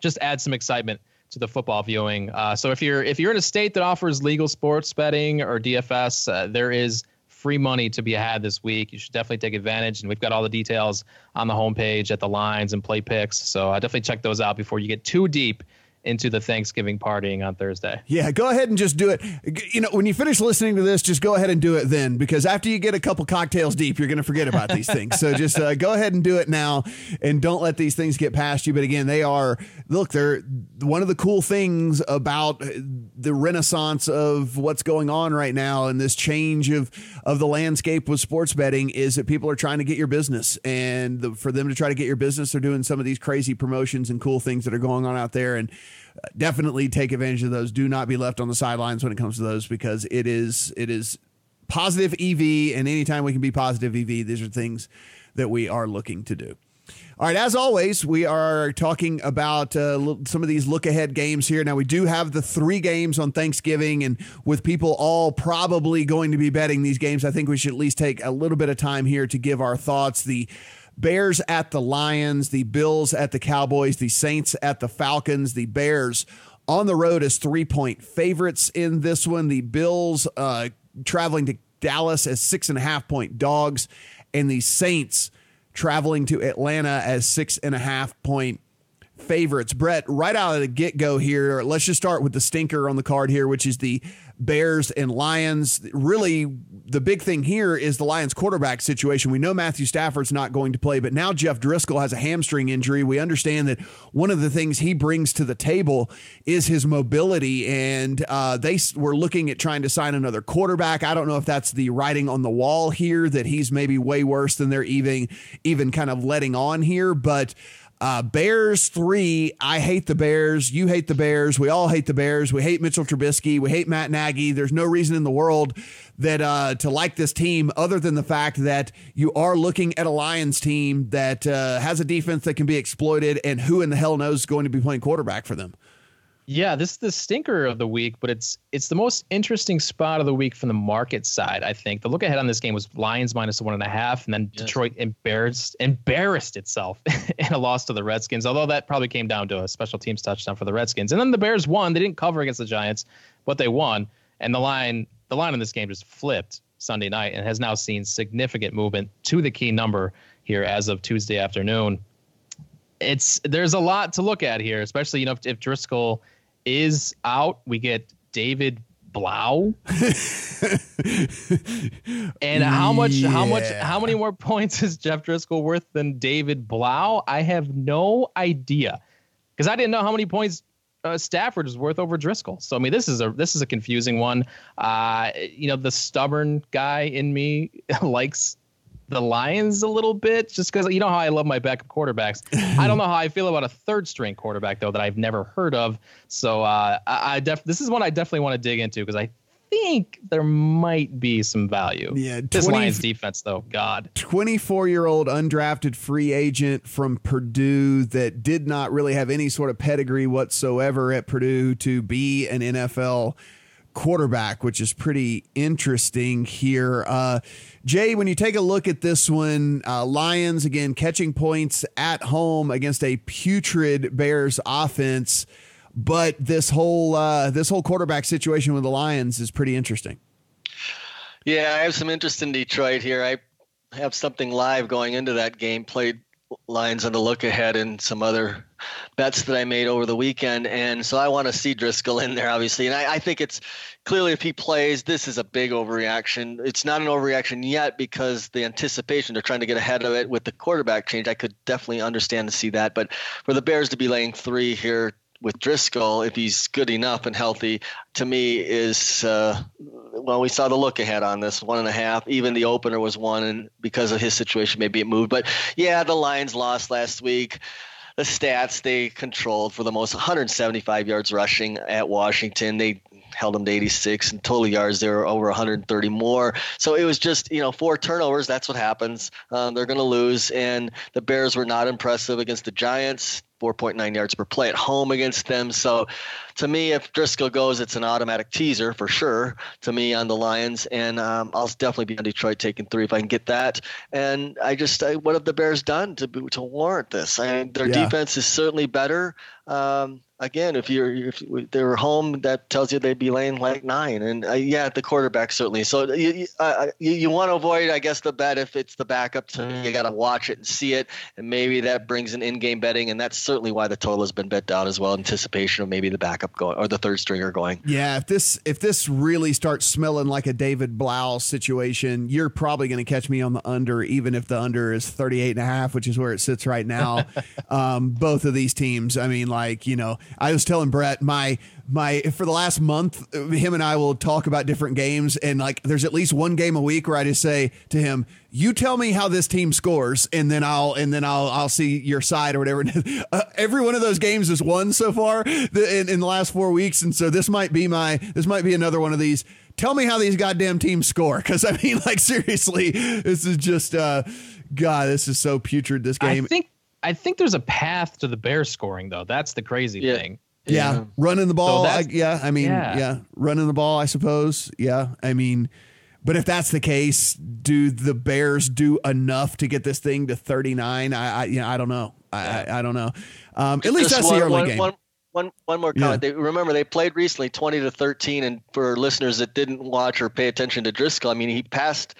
S2: just adds some excitement to the football viewing. Uh, so if you're if you're in a state that offers legal sports betting or DFS, uh, there is free money to be had this week. You should definitely take advantage, and we've got all the details on the homepage at the lines and play picks. So uh, definitely check those out before you get too deep into the Thanksgiving partying on Thursday.
S1: Yeah, go ahead and just do it. You know, when you finish listening to this, just go ahead and do it then, because after you get a couple cocktails deep, you're going to forget about these things. So just uh, go ahead and do it now, and don't let these things get past you. But again, they are look, they're one of the cool things about the renaissance of what's going on right now and this change of of the landscape with sports betting is that people are trying to get your business, and the, for them to try to get your business, they're doing some of these crazy promotions and cool things that are going on out there, and definitely take advantage of those. Do not be left on the sidelines when it comes to those because it is it is positive EV, and anytime we can be positive EV, these are things that we are looking to do. All right, as always, we are talking about uh, some of these look ahead games here. Now, we do have the three games on Thanksgiving, and with people all probably going to be betting these games, I think we should at least take a little bit of time here to give our thoughts. The Bears at the Lions, the Bills at the Cowboys, the Saints at the Falcons, the Bears on the road as three point favorites in this one. The Bills uh, traveling to Dallas as six and a half point dogs, and the Saints traveling to Atlanta as six and a half point favorites. Brett, right out of the get go here, let's just start with the stinker on the card here, which is the Bears and Lions. Really, the big thing here is the Lions quarterback situation. We know Matthew Stafford's not going to play, but now Jeff Driskel has a hamstring injury. We understand that one of the things he brings to the table is his mobility, and uh, they were looking at trying to sign another quarterback. I don't know if that's the writing on the wall here that he's maybe way worse than they're even even kind of letting on here, but. Uh, Bears three. I hate the Bears. You hate the Bears. We all hate the Bears. We hate Mitchell Trubisky. We hate Matt Nagy. There's no reason in the world that uh, to like this team other than the fact that you are looking at a Lions team that uh, has a defense that can be exploited, and who in the hell knows is going to be playing quarterback for them.
S2: Yeah, this is the stinker of the week, but it's it's the most interesting spot of the week from the market side. I think the look ahead on this game was Lions minus one and a half, and then yes. Detroit embarrassed embarrassed itself in a loss to the Redskins. Although that probably came down to a special teams touchdown for the Redskins, and then the Bears won. They didn't cover against the Giants, but they won, and the line the line in this game just flipped Sunday night and has now seen significant movement to the key number here as of Tuesday afternoon. It's there's a lot to look at here, especially you know if, if Driskel is out. We get David Blough. and how much yeah. how much how many more points is Jeff Driskel worth than David Blough? I have no idea. Because I didn't know how many points uh, Stafford is worth over Driskel. So I mean, this is a this is a confusing one. Uh, you know, the stubborn guy in me likes the Lions a little bit, just because you know how I love my backup quarterbacks. I don't know how I feel about a third string quarterback though that I've never heard of. So uh, I, I def this is one I definitely want to dig into because I think there might be some value.
S1: Yeah,
S2: 20, this Lions defense though, God.
S1: Twenty-four-year-old undrafted free agent from Purdue that did not really have any sort of pedigree whatsoever at Purdue to be an NFL quarterback, which is pretty interesting here. Uh, Jay, when you take a look at this one, uh, Lions again catching points at home against a putrid Bears offense, but this whole uh, this whole quarterback situation with the Lions is pretty interesting.
S3: Yeah, I have some interest in Detroit here. I have something live going into that game. Played lines on the look ahead and some other bets that I made over the weekend. And so I want to see Driskel in there, obviously. And I, I, think it's clearly if he plays, this is a big overreaction. It's not an overreaction yet because the anticipation, they're trying to get ahead of it with the quarterback change. I could definitely understand to see that. But for the Bears to be laying three here with Driskel, if he's good enough and healthy, to me is uh, well, we saw the look ahead on this one and a half. Even the opener was one, and because of his situation, maybe it moved. But yeah, the Lions lost last week. The stats they controlled for the most 175 yards rushing at Washington. They held them to 86 and total yards they were over 130 more so it was just you know four turnovers that's what happens um, they're going to lose and the bears were not impressive against the giants 4.9 yards per play at home against them. So to me, if Driskel goes, it's an automatic teaser for sure to me on the Lions. And um, I'll definitely be on Detroit taking three if I can get that. And I just, I, what have the Bears done to, to warrant this? I mean, their yeah. defense is certainly better. Um, again, if you're if they were home, that tells you they'd be laying like nine. And uh, yeah, the quarterback certainly. So you uh, you, you want to avoid, I guess, the bet if it's the backup. To you got to watch it and see it, and maybe that brings an in-game betting, and that's certainly why the total has been bet down as well. Anticipation of maybe the backup going or the third stringer going.
S1: Yeah, if this if this really starts smelling like a David Blough situation, you're probably going to catch me on the under, even if the under is 38 and a half, which is where it sits right now. um, both of these teams, I mean, like you know I was telling Brett my my for the last month, him and I will talk about different games, and like there's at least one game a week where I just say to him, "You tell me how this team scores, and then I'll and then I'll I'll see your side or whatever." Uh, every one of those games is won so far in, in the last four weeks, and so this might be my this might be another one of these. Tell me how these goddamn teams score, because I mean, like seriously, this is just uh, God, this is so putrid. This game.
S2: I think I think there's a path to the Bears scoring though. That's the crazy
S1: yeah.
S2: thing.
S1: Yeah. yeah. running the ball. So I, yeah, I mean, yeah. yeah, running the ball. I suppose. Yeah, I mean, but if that's the case, do the Bears do enough to get this thing to 39? I, I you know, I don't know. I, I, I, don't know. Um, at least Just that's one, the early
S3: one,
S1: game.
S3: One, one, one more comment. Yeah. They, remember, they played recently 20 to 13. And for listeners that didn't watch or pay attention to Driskel, I mean, he passed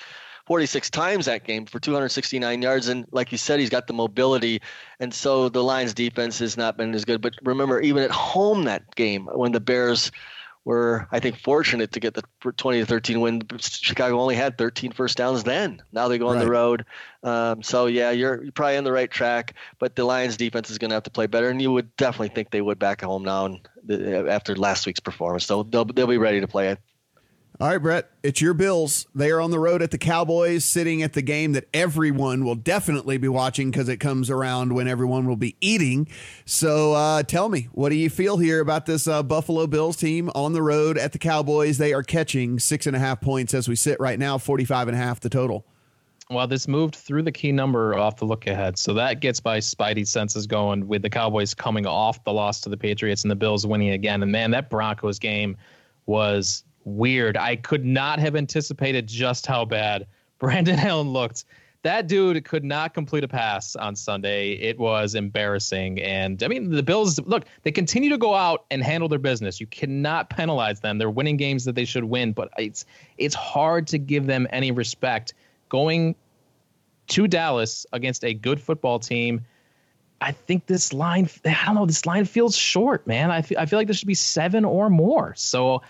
S3: 46 times that game for 269 yards. And like you said, he's got the mobility. And so the Lions defense has not been as good. But remember, even at home that game, when the Bears were, I think, fortunate to get the 20 to 13 win, Chicago only had 13 first downs then. Now they go on right. the road. Um, so, yeah, you're, you're probably on the right track. But the Lions defense is going to have to play better. And you would definitely think they would back home now and, after last week's performance. So they'll, they'll be ready to play,
S1: all right, Brett, it's your Bills. They are on the road at the Cowboys, sitting at the game that everyone will definitely be watching because it comes around when everyone will be eating. So uh, tell me, what do you feel here about this uh, Buffalo Bills team on the road at the Cowboys? They are catching six and a half points as we sit right now, 45 and a half the total.
S2: Well, this moved through the key number off the look ahead. So that gets my Spidey senses going with the Cowboys coming off the loss to the Patriots and the Bills winning again. And man, that Broncos game was weird. I could not have anticipated just how bad Brandon Allen looked. That dude could not complete a pass on Sunday. It was embarrassing. And I mean, the Bills, look, they continue to go out and handle their business. You cannot penalize them. They're winning games that they should win, but it's it's hard to give them any respect going to Dallas against a good football team. I think this line, I don't know, this line feels short, man. I feel, I feel like there should be seven or more. So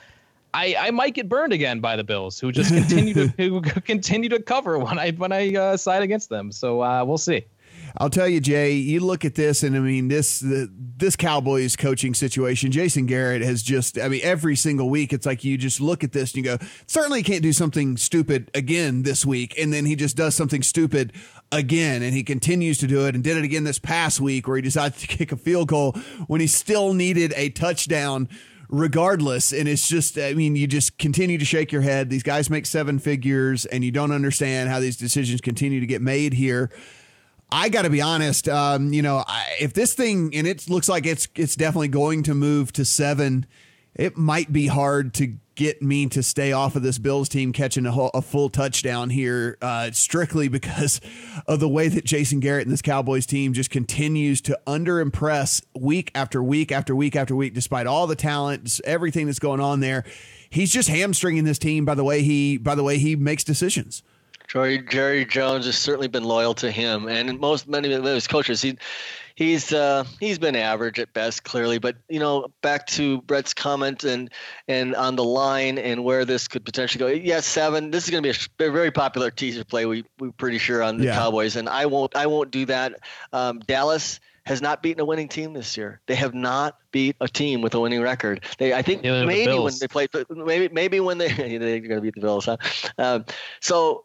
S2: I, I might get burned again by the Bills, who just continue to who continue to cover when I when I uh, side against them. So uh, we'll see.
S1: I'll tell you, Jay. You look at this, and I mean this the, this Cowboys coaching situation. Jason Garrett has just, I mean, every single week, it's like you just look at this and you go, certainly can't do something stupid again this week, and then he just does something stupid again, and he continues to do it, and did it again this past week where he decided to kick a field goal when he still needed a touchdown regardless. And it's just, I mean, you just continue to shake your head. These guys make seven figures, and you don't understand how these decisions continue to get made here. I got to be honest. Um, you know, I, if this thing and it looks like it's it's definitely going to move to seven, it might be hard to get me to stay off of this Bills team catching a, whole, a full touchdown here, uh, strictly because of the way that Jason Garrett and this Cowboys team just continues to underimpress week after week after week after week, despite all the talent, everything that's going on there. He's just hamstringing this team by the way he by the way he makes decisions.
S3: Jerry, Jerry Jones has certainly been loyal to him, and most many of his coaches. He he's uh, he's been average at best, clearly. But you know, back to Brett's comment and and on the line and where this could potentially go. Yes, yeah, seven. This is going to be a, very popular teaser play. We we're pretty sure on the yeah. Cowboys, and I won't I won't do that. Um, Dallas has not beaten a winning team this year. They have not beat a team with a winning record. They, I think yeah, maybe the when they played, maybe maybe when they they're going to beat the Bills, huh? Um, so,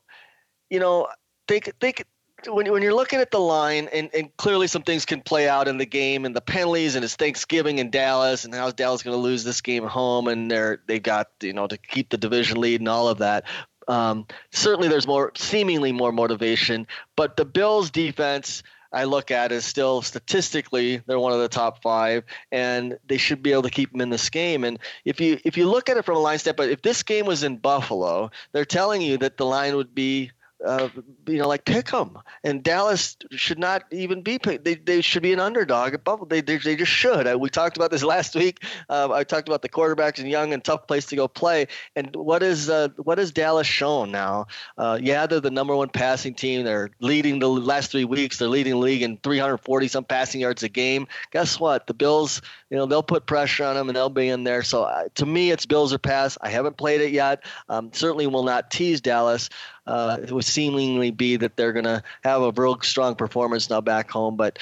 S3: you know, think think when, when you're looking at the line, and, and clearly some things can play out in the game, and the penalties, and it's Thanksgiving in Dallas, and how's Dallas going to lose this game at home, and they're they've got you know to keep the division lead and all of that. Um, certainly, there's more seemingly more motivation, but the Bills' defense. I look at is still statistically they're one of the top five, and they should be able to keep them in this game. And if you if you look at it from a line step, but if this game was in Buffalo, they're telling you that the line would be uh, you know, like pick them. And Dallas should not even be picked. They, they should be an underdog at Buffalo. They, they, they just should. Uh, we talked about this last week. Uh, I talked about the quarterbacks and young and tough place to go play. And what is uh, what has Dallas shown now? Uh, yeah, they're the number one passing team. They're leading the last three weeks. They're leading the league in 340 some passing yards a game. Guess what? The Bills, you know, they'll put pressure on them and they'll be in there. So uh, to me, it's Bills or pass. I haven't played it yet. Um, certainly will not tease Dallas uh, it would seemingly be that they're going to have a real strong performance now back home. But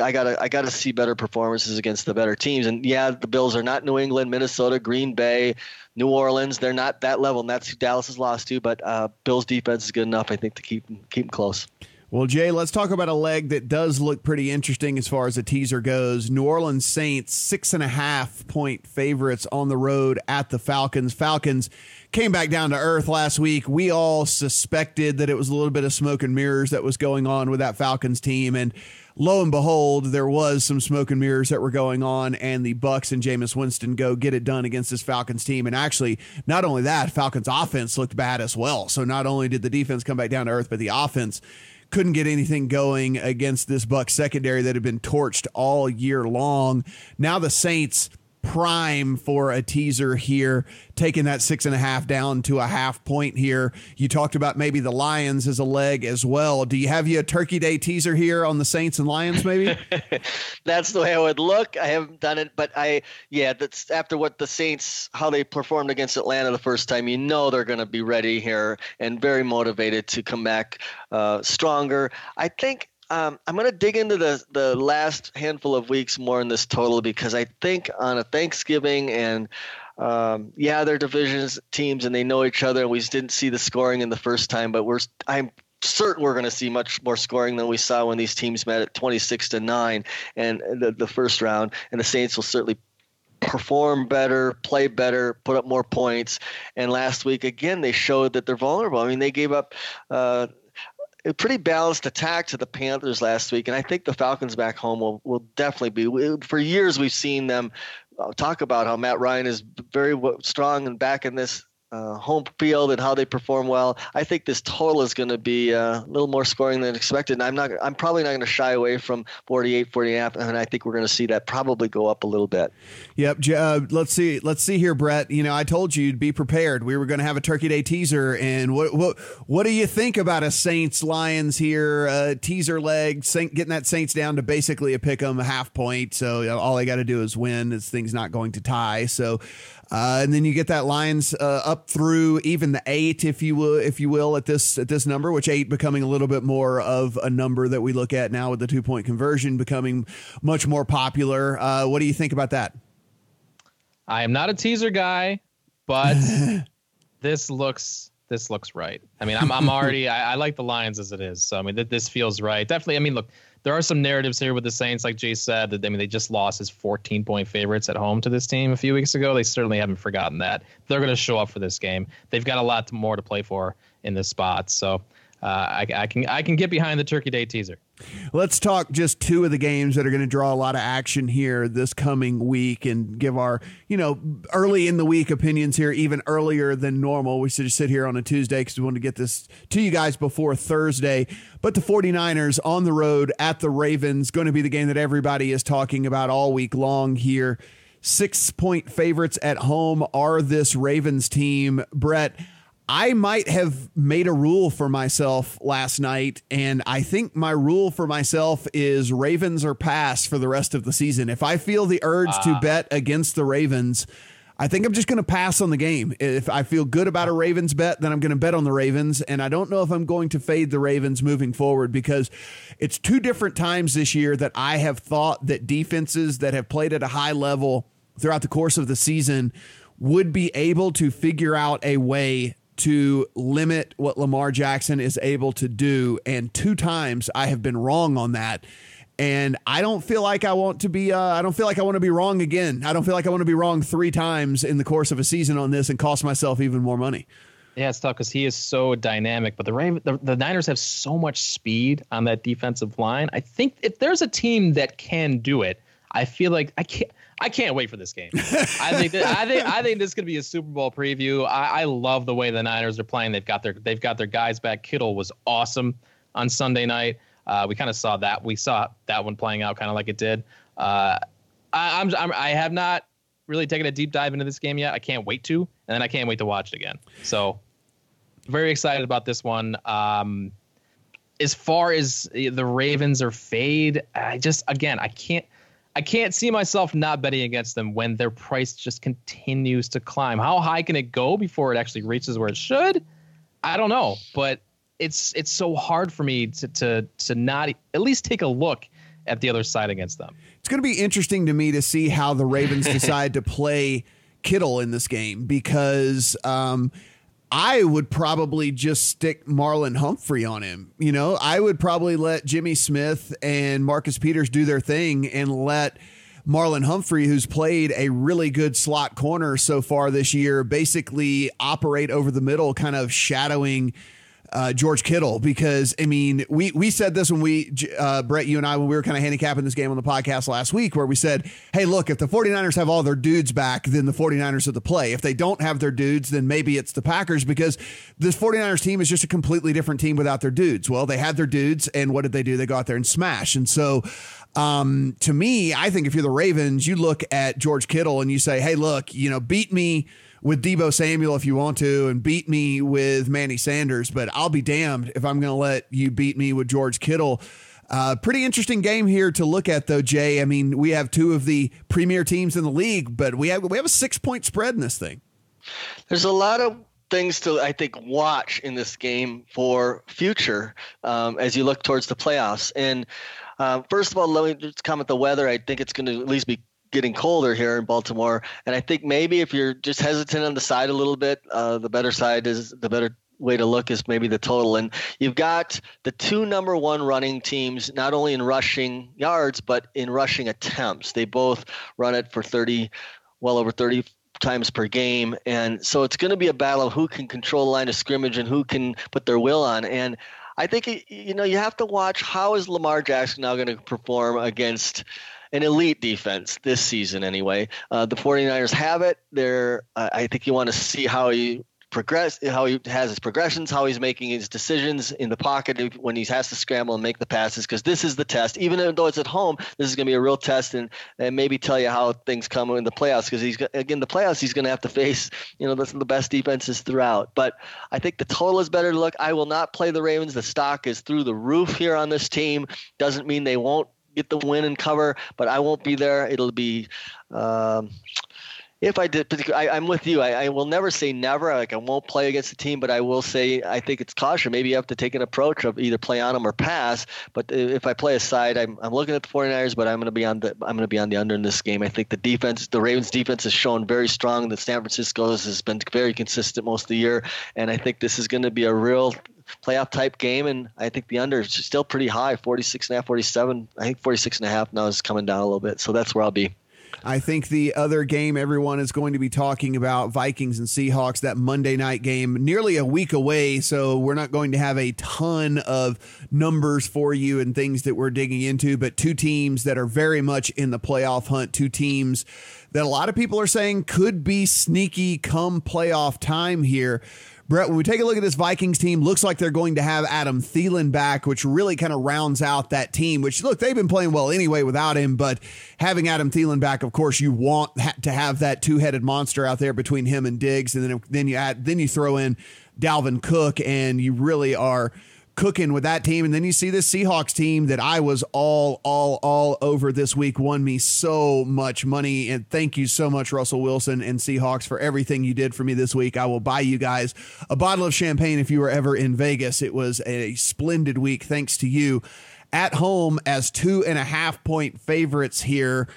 S3: I gotta I gotta see better performances against the better teams. And yeah, the Bills are not New England, Minnesota, Green Bay, New Orleans. They're not that level, and that's who Dallas has lost to. But uh, Bills defense is good enough, I think, to keep keep them close.
S1: Well, Jay, let's talk about a leg that does look pretty interesting as far as a teaser goes. New Orleans Saints, six and a half point favorites on the road at the Falcons. Falcons came back down to earth last week. We all suspected that it was a little bit of smoke and mirrors that was going on with that Falcons team. And lo and behold, there was some smoke and mirrors that were going on, and the Bucs and Jameis Winston go get it done against this Falcons team. And actually, not only that, Falcons offense looked bad as well. So not only did the defense come back down to earth, but the offense couldn't get anything going against this Buck secondary that had been torched all year long. Now the Saints prime for a teaser here, taking that six and a half down to a half point here. You talked about maybe the Lions as a leg as well. Do you have you a Turkey Day teaser here on the Saints and Lions? Maybe
S3: that's the way I would look. I haven't done it, but I yeah, that's after what the Saints how they performed against Atlanta the first time. You know they're going to be ready here and very motivated to come back uh, stronger. I think um, I'm going to dig into the the last handful of weeks more in this total because I think on a Thanksgiving and um, yeah, they're divisions teams and they know each other. And we didn't see the scoring in the first time, but we're I'm certain we're going to see much more scoring than we saw when these teams met at 26 to nine and the the first round. And the Saints will certainly perform better, play better, put up more points. And last week again, they showed that they're vulnerable. I mean, they gave up. Uh, a pretty balanced attack to the Panthers last week, and I think the Falcons back home will, will definitely be. For years, we've seen them uh, talk about how Matt Ryan is very strong and back in this uh, home field and how they perform well. I think this total is going to be uh, a little more scoring than expected. And I'm not. I'm probably not going to shy away from 48, 48, and I think we're going to see that probably go up a little bit.
S1: Yep. Uh, let's see. Let's see here, Brett. You know, I told you to be prepared. We were going to have a Turkey Day teaser, and what what what do you think about a Saints Lions here uh, teaser leg? Saint, getting that Saints down to basically a pick 'em, a half point. So you know, all they got to do is win. This thing's not going to tie. So uh, and then you get that Lions uh, up through even the eight, if you will, if you will, at this at this number, which eight becoming a little bit more of a number that we look at now with the two point conversion becoming much more popular. Uh, what do you think about that?
S2: I am not a teaser guy, but this looks this looks right. I mean, I'm I'm already I, I, like the Lions as it is, so I mean th- this feels right. Definitely. I mean, look, there are some narratives here with the Saints, like Jay said, that I mean they just lost as 14 point favorites at home to this team a few weeks ago. They certainly haven't forgotten that. They're going to show up for this game. They've got a lot more to play for in this spot, so uh, I, I can I can get behind the Turkey Day teaser.
S1: Let's talk just two of the games that are going to draw a lot of action here this coming week and give our, you know, early in the week opinions here, even earlier than normal. We should just sit here on a Tuesday because we want to get this to you guys before Thursday. But the 49ers on the road at the Ravens, going to be the game that everybody is talking about all week long here. Six point favorites at home are this Ravens team. Brett, I might have made a rule for myself last night, and I think my rule for myself is Ravens or pass for the rest of the season. If I feel the urge uh. to ah. bet against the Ravens, I think I'm just going to pass on the game. If I feel good about a Ravens bet, then I'm going to bet on the Ravens. And I don't know if I'm going to fade the Ravens moving forward because it's two different times this year that I have thought that defenses that have played at a high level throughout the course of the season would be able to figure out a way to limit what Lamar Jackson is able to do. And two times I have been wrong on that. And I don't feel like I want to be. Uh, I don't feel like I want to be wrong again. I don't feel like I want to be wrong three times in the course of a season on this and cost myself even more money.
S2: Yeah, it's tough because he is so dynamic. But the, Raven, the the Niners have so much speed on that defensive line. I think if there's a team that can do it, I feel like I can't. I can't wait for this game. I think that, I think I think this could be a Super Bowl preview. I, I love the way the Niners are playing. They've got their they've got their guys back. Kittle was awesome on Sunday night. Uh, we kind of saw that. We saw that one playing out kind of like it did. Uh, I, I'm, I'm I have not really taken a deep dive into this game yet. I can't wait to, and then I can't wait to watch it again. So very excited about this one. Um, as far as the Ravens are fade, I just again I can't I can't see myself not betting against them when their price just continues to climb. How high can it go before it actually reaches where it should? I don't know, but it's it's so hard for me to to to not at least take a look at the other side against them.
S1: It's going to be interesting to me to see how the Ravens decide to play Kittle in this game because um, I would probably just stick Marlon Humphrey on him. You know, I would probably let Jimmy Smith and Marcus Peters do their thing and let Marlon Humphrey, who's played a really good slot corner so far this year, basically operate over the middle, kind of shadowing uh, George Kittle because I mean we we said this when we uh, Brett you and I when we were kind of handicapping this game on the podcast last week where we said hey look if the 49ers have all their dudes back then the 49ers are the play. If they don't have their dudes then maybe it's the Packers because this 49ers team is just a completely different team without their dudes. Well they had their dudes and what did they do? They go out there and smash. And so um, to me I think if you're the Ravens you look at George Kittle and you say hey look you know beat me with Deebo Samuel if you want to and beat me with Manny Sanders, but I'll be damned if I'm going to let you beat me with George Kittle. Uh, pretty interesting game here to look at, though, Jay. I mean, we have two of the premier teams in the league, but we have we have a six point spread in this thing.
S3: There's a lot of things to I think watch in this game for future um, as you look towards the playoffs. And uh, first of all, let me just comment the weather. I think it's going to at least be getting colder here in Baltimore. And I think maybe if you're just hesitant on the side a little bit, uh, the better side is the better way to look is maybe the total. And you've got the two number one running teams, not only in rushing yards, but in rushing attempts. They both run it for 30, well over 30 times per game. And so it's going to be a battle of who can control the line of scrimmage and who can put their will on. And I think, you know, you have to watch how is Lamar Jackson now going to perform against – an elite defense this season anyway. Uh, the 49ers have it. They're, uh, I think you want to see how he progress, how he has his progressions, how he's making his decisions in the pocket when he has to scramble and make the passes. Because this is the test. Even though it's at home, this is going to be a real test and, and maybe tell you how things come in the playoffs. Because he's again the playoffs, he's going to have to face you know the, the best defenses throughout. But I think the total is better to look. I will not play the Ravens. The stock is through the roof here on this team. Doesn't mean they won't get the win and cover, but I won't be there. It'll be. Um, if I did, I, am with you. I, I, will never say never. Like I won't play against the team, but I will say I think it's caution. Maybe you have to take an approach of either play on them or pass. But if I play a side, I'm, I'm looking at the 49ers, but I'm going to be on the I'm going to be on the under in this game. I think the defense, the Ravens defense, has shown very strong. The San Francisco's has been very consistent most of the year, and I think this is going to be a real playoff type game. And I think the under is still pretty high 46 and a half, 47. I think 46 and a half now is coming down a little bit. So that's where I'll be.
S1: I think the other game everyone is going to be talking about Vikings and Seahawks, that Monday night game, nearly a week away. So we're not going to have a ton of numbers for you and things that we're digging into, but two teams that are very much in the playoff hunt, two teams that a lot of people are saying could be sneaky come playoff time here. Brett, when we take a look at this Vikings team, looks like they're going to have Adam Thielen back, which really kind of rounds out that team. Which look, they've been playing well anyway without him, but having Adam Thielen back, of course, you want to have that two-headed monster out there between him and Diggs, and then then you add then you throw in Dalvin Cook, and you really are cooking with that team. And then you see this Seahawks team that I was all, all, all over this week won me so much money. And thank you so much, Russell Wilson and Seahawks, for everything you did for me this week. I will buy you guys a bottle of champagne if you were ever in Vegas. It was a splendid week, thanks to you. At home as two and a half point favorites here.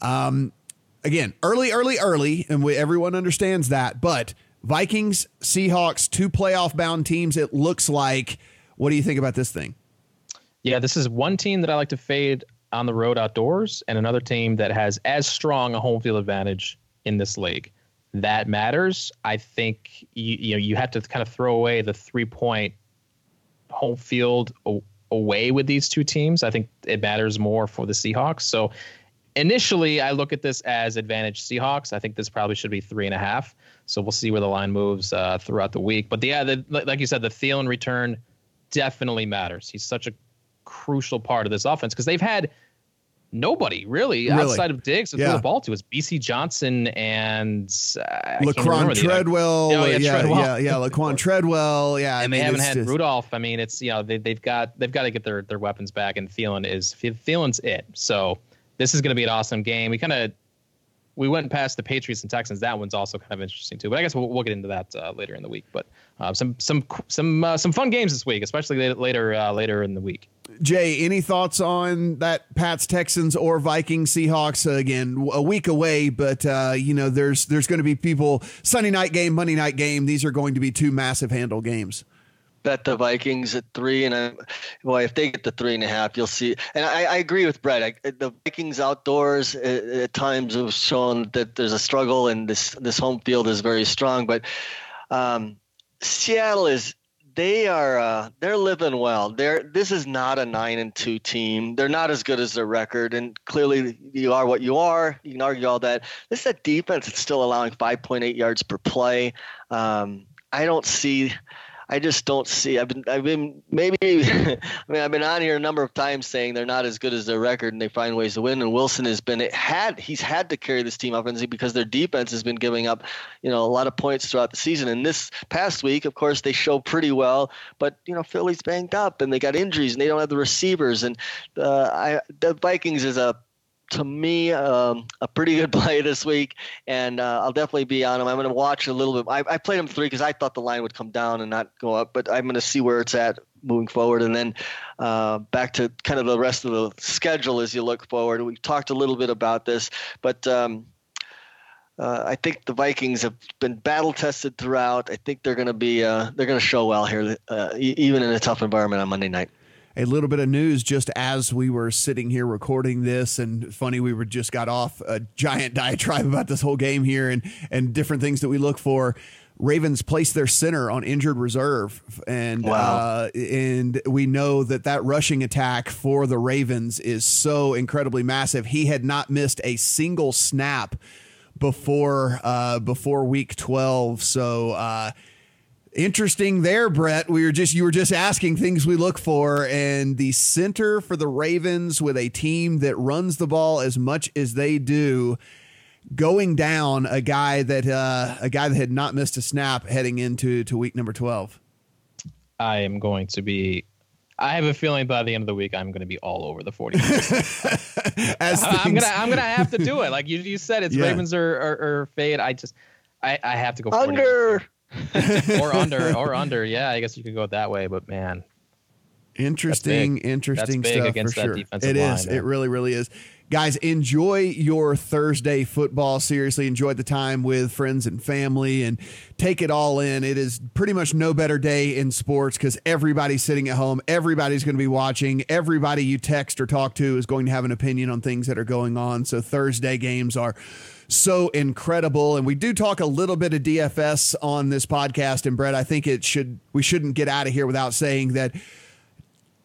S1: Um, again, early, early, early, and we, everyone understands that. But Vikings, Seahawks, two playoff bound teams, it looks like what do you think about this thing?
S2: Yeah, this is one team that I like to fade on the road outdoors, and another team that has as strong a home field advantage in this league. That matters. I think you, you know you have to kind of throw away the three point home field away with these two teams. I think it matters more for the Seahawks. So initially, I look at this as advantage Seahawks. I think this probably should be three and a half. So we'll see where the line moves uh, throughout the week. But yeah, the, like you said, the Thielen return definitely matters. He's such a crucial part of this offense because they've had nobody really, really? outside of Diggs to yeah. throw the ball to. It's Bisi Johnson and
S1: uh, Laquan Treadwell. Oh, yeah, yeah, Treadwell. yeah, yeah, Laquan Treadwell. Yeah,
S2: and I mean, they haven't had just... Rudolph. I mean, it's you know they they've got they've got to get their their weapons back, and Thielen is Thielen's it. So this is going to be an awesome game. We kind of we went past the Patriots and Texans. That one's also kind of interesting too. But I guess we'll, we'll get into that uh, later in the week. But uh, some some some uh, some fun games this week, especially later uh, later in the week.
S1: Jay, any thoughts on that Pats Texans or Vikings Seahawks? again, a week away, but uh, you know there's there's going to be people Sunday night game, Monday night game. These are going to be two massive handle games
S3: bet the Vikings at three, and I, well, if they get the three and a half, you'll see. And I, I agree with Brett. I, the Vikings outdoors at, at, times have shown that there's a struggle, and this this home field is very strong. But um, Seattle is they are uh, they're living well. They're this is not a nine and two team. They're not as good as their record, and clearly you are what you are. You can argue all that. This is a defense that's still allowing 5.8 yards per play. Um, I don't see I just don't see. I've been, I've been maybe. I mean, I've been on here a number of times saying they're not as good as their record, and they find ways to win. And Wilson has been it had he's had to carry this team offensively because their defense has been giving up, you know, a lot of points throughout the season. And this past week, of course, they show pretty well, but you know, Philly's banged up and they got injuries and they don't have the receivers. And uh, I the Vikings is a to me um, a pretty good play this week, and uh, I'll definitely be on him. I'm going to watch a little bit. I, I played him three because I thought the line would come down and not go up, but I'm going to see where it's at moving forward, and then uh, back to kind of the rest of the schedule as you look forward. We talked a little bit about this, but. Um, uh, I think the Vikings have been battle tested throughout. I think they're going to be uh, they're going to show well here, uh, even in a tough environment on Monday night
S1: a little bit of news just as we were sitting here recording this and funny we were just got off a giant diatribe about this whole game here and and different things that we look for Ravens placed their center on injured reserve, and wow. uh, and we know that that rushing attack for the Ravens is so incredibly massive. He had not missed a single snap before uh, before week twelve, so uh, Interesting there, Brett. We were just you were just asking things we look for, and the center for the Ravens with a team that runs the ball as much as they do, going down a guy that uh, a guy that had not missed a snap heading into to week number twelve.
S2: I am going to be. I have a feeling by the end of the week I'm going to be all over the 40. As I'm gonna I'm gonna have to do it. Like you, you said, it's yeah. Ravens or, or, or fade. I just I, I have to go
S3: under.
S2: or under, or under. Yeah, I guess you could go that way, but man,
S1: interesting, interesting stuff for sure. It is. Line, it really, really is. Guys, enjoy your Thursday football. Seriously, enjoy the time with friends and family and take it all in. It is pretty much no better day in sports because everybody's sitting at home. Everybody's going to be watching. Everybody you text or talk to is going to have an opinion on things that are going on. So, Thursday games are so incredible. And we do talk a little bit of DFS on this podcast. And Brett, I think it should we shouldn't get out of here without saying that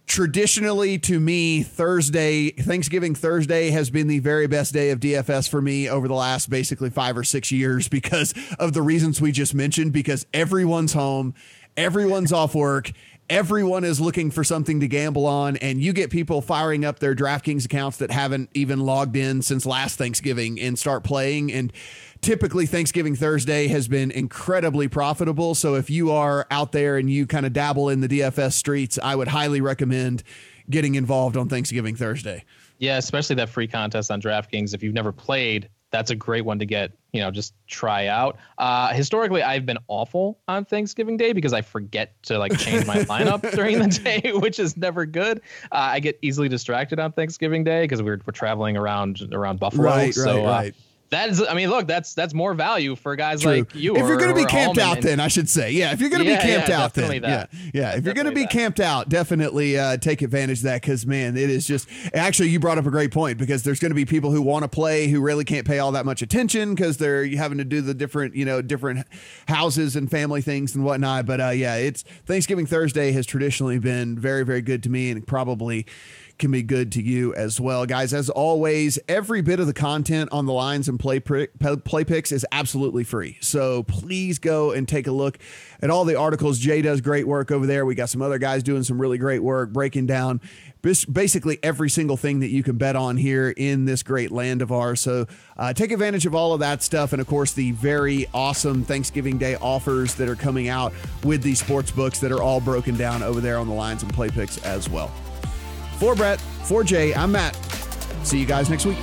S1: traditionally to me thursday thanksgiving thursday has been the very best day of dfs for me over the last basically five or six years because of the reasons we just mentioned because everyone's home everyone's off work everyone is looking for something to gamble on and you get people firing up their draftkings accounts that haven't even logged in since last thanksgiving and start playing and typically Thanksgiving Thursday has been incredibly profitable. So if you are out there and you kind of dabble in the DFS streets, I would highly recommend getting involved on Thanksgiving Thursday.
S2: Yeah, especially that free contest on DraftKings. If you've never played, that's a great one to get, you know, just try out. Uh, historically, I've been awful on Thanksgiving Day because I forget to like change my lineup during the day, which is never good. Uh, I get easily distracted on Thanksgiving Day because we're, we're traveling around around Buffalo.
S1: Right,
S2: so,
S1: right,
S2: uh,
S1: right
S2: that is i mean look that's that's more value for guys
S1: True.
S2: like you
S1: if you're
S2: going to
S1: be camped out and, then i should say yeah if you're going to
S2: yeah,
S1: be camped
S2: yeah,
S1: out then
S2: that.
S1: yeah yeah if you're going to be
S2: that.
S1: camped out definitely uh, take advantage of that because man it is just actually you brought up a great point because there's going to be people who want to play who really can't pay all that much attention because they're having to do the different you know different houses and family things and whatnot but uh, yeah it's thanksgiving thursday has traditionally been very very good to me and probably can be good to you as well. Guys, as always, every bit of the content on the lines and play, play picks is absolutely free. So please go and take a look at all the articles. Jay does great work over there. We got some other guys doing some really great work breaking down basically every single thing that you can bet on here in this great land of ours. So uh, take advantage of all of that stuff. And of course, the very awesome Thanksgiving Day offers that are coming out with these sports books that are all broken down over there on the lines and play picks as well. For Brett, for Jay, I'm Matt. See you guys next week.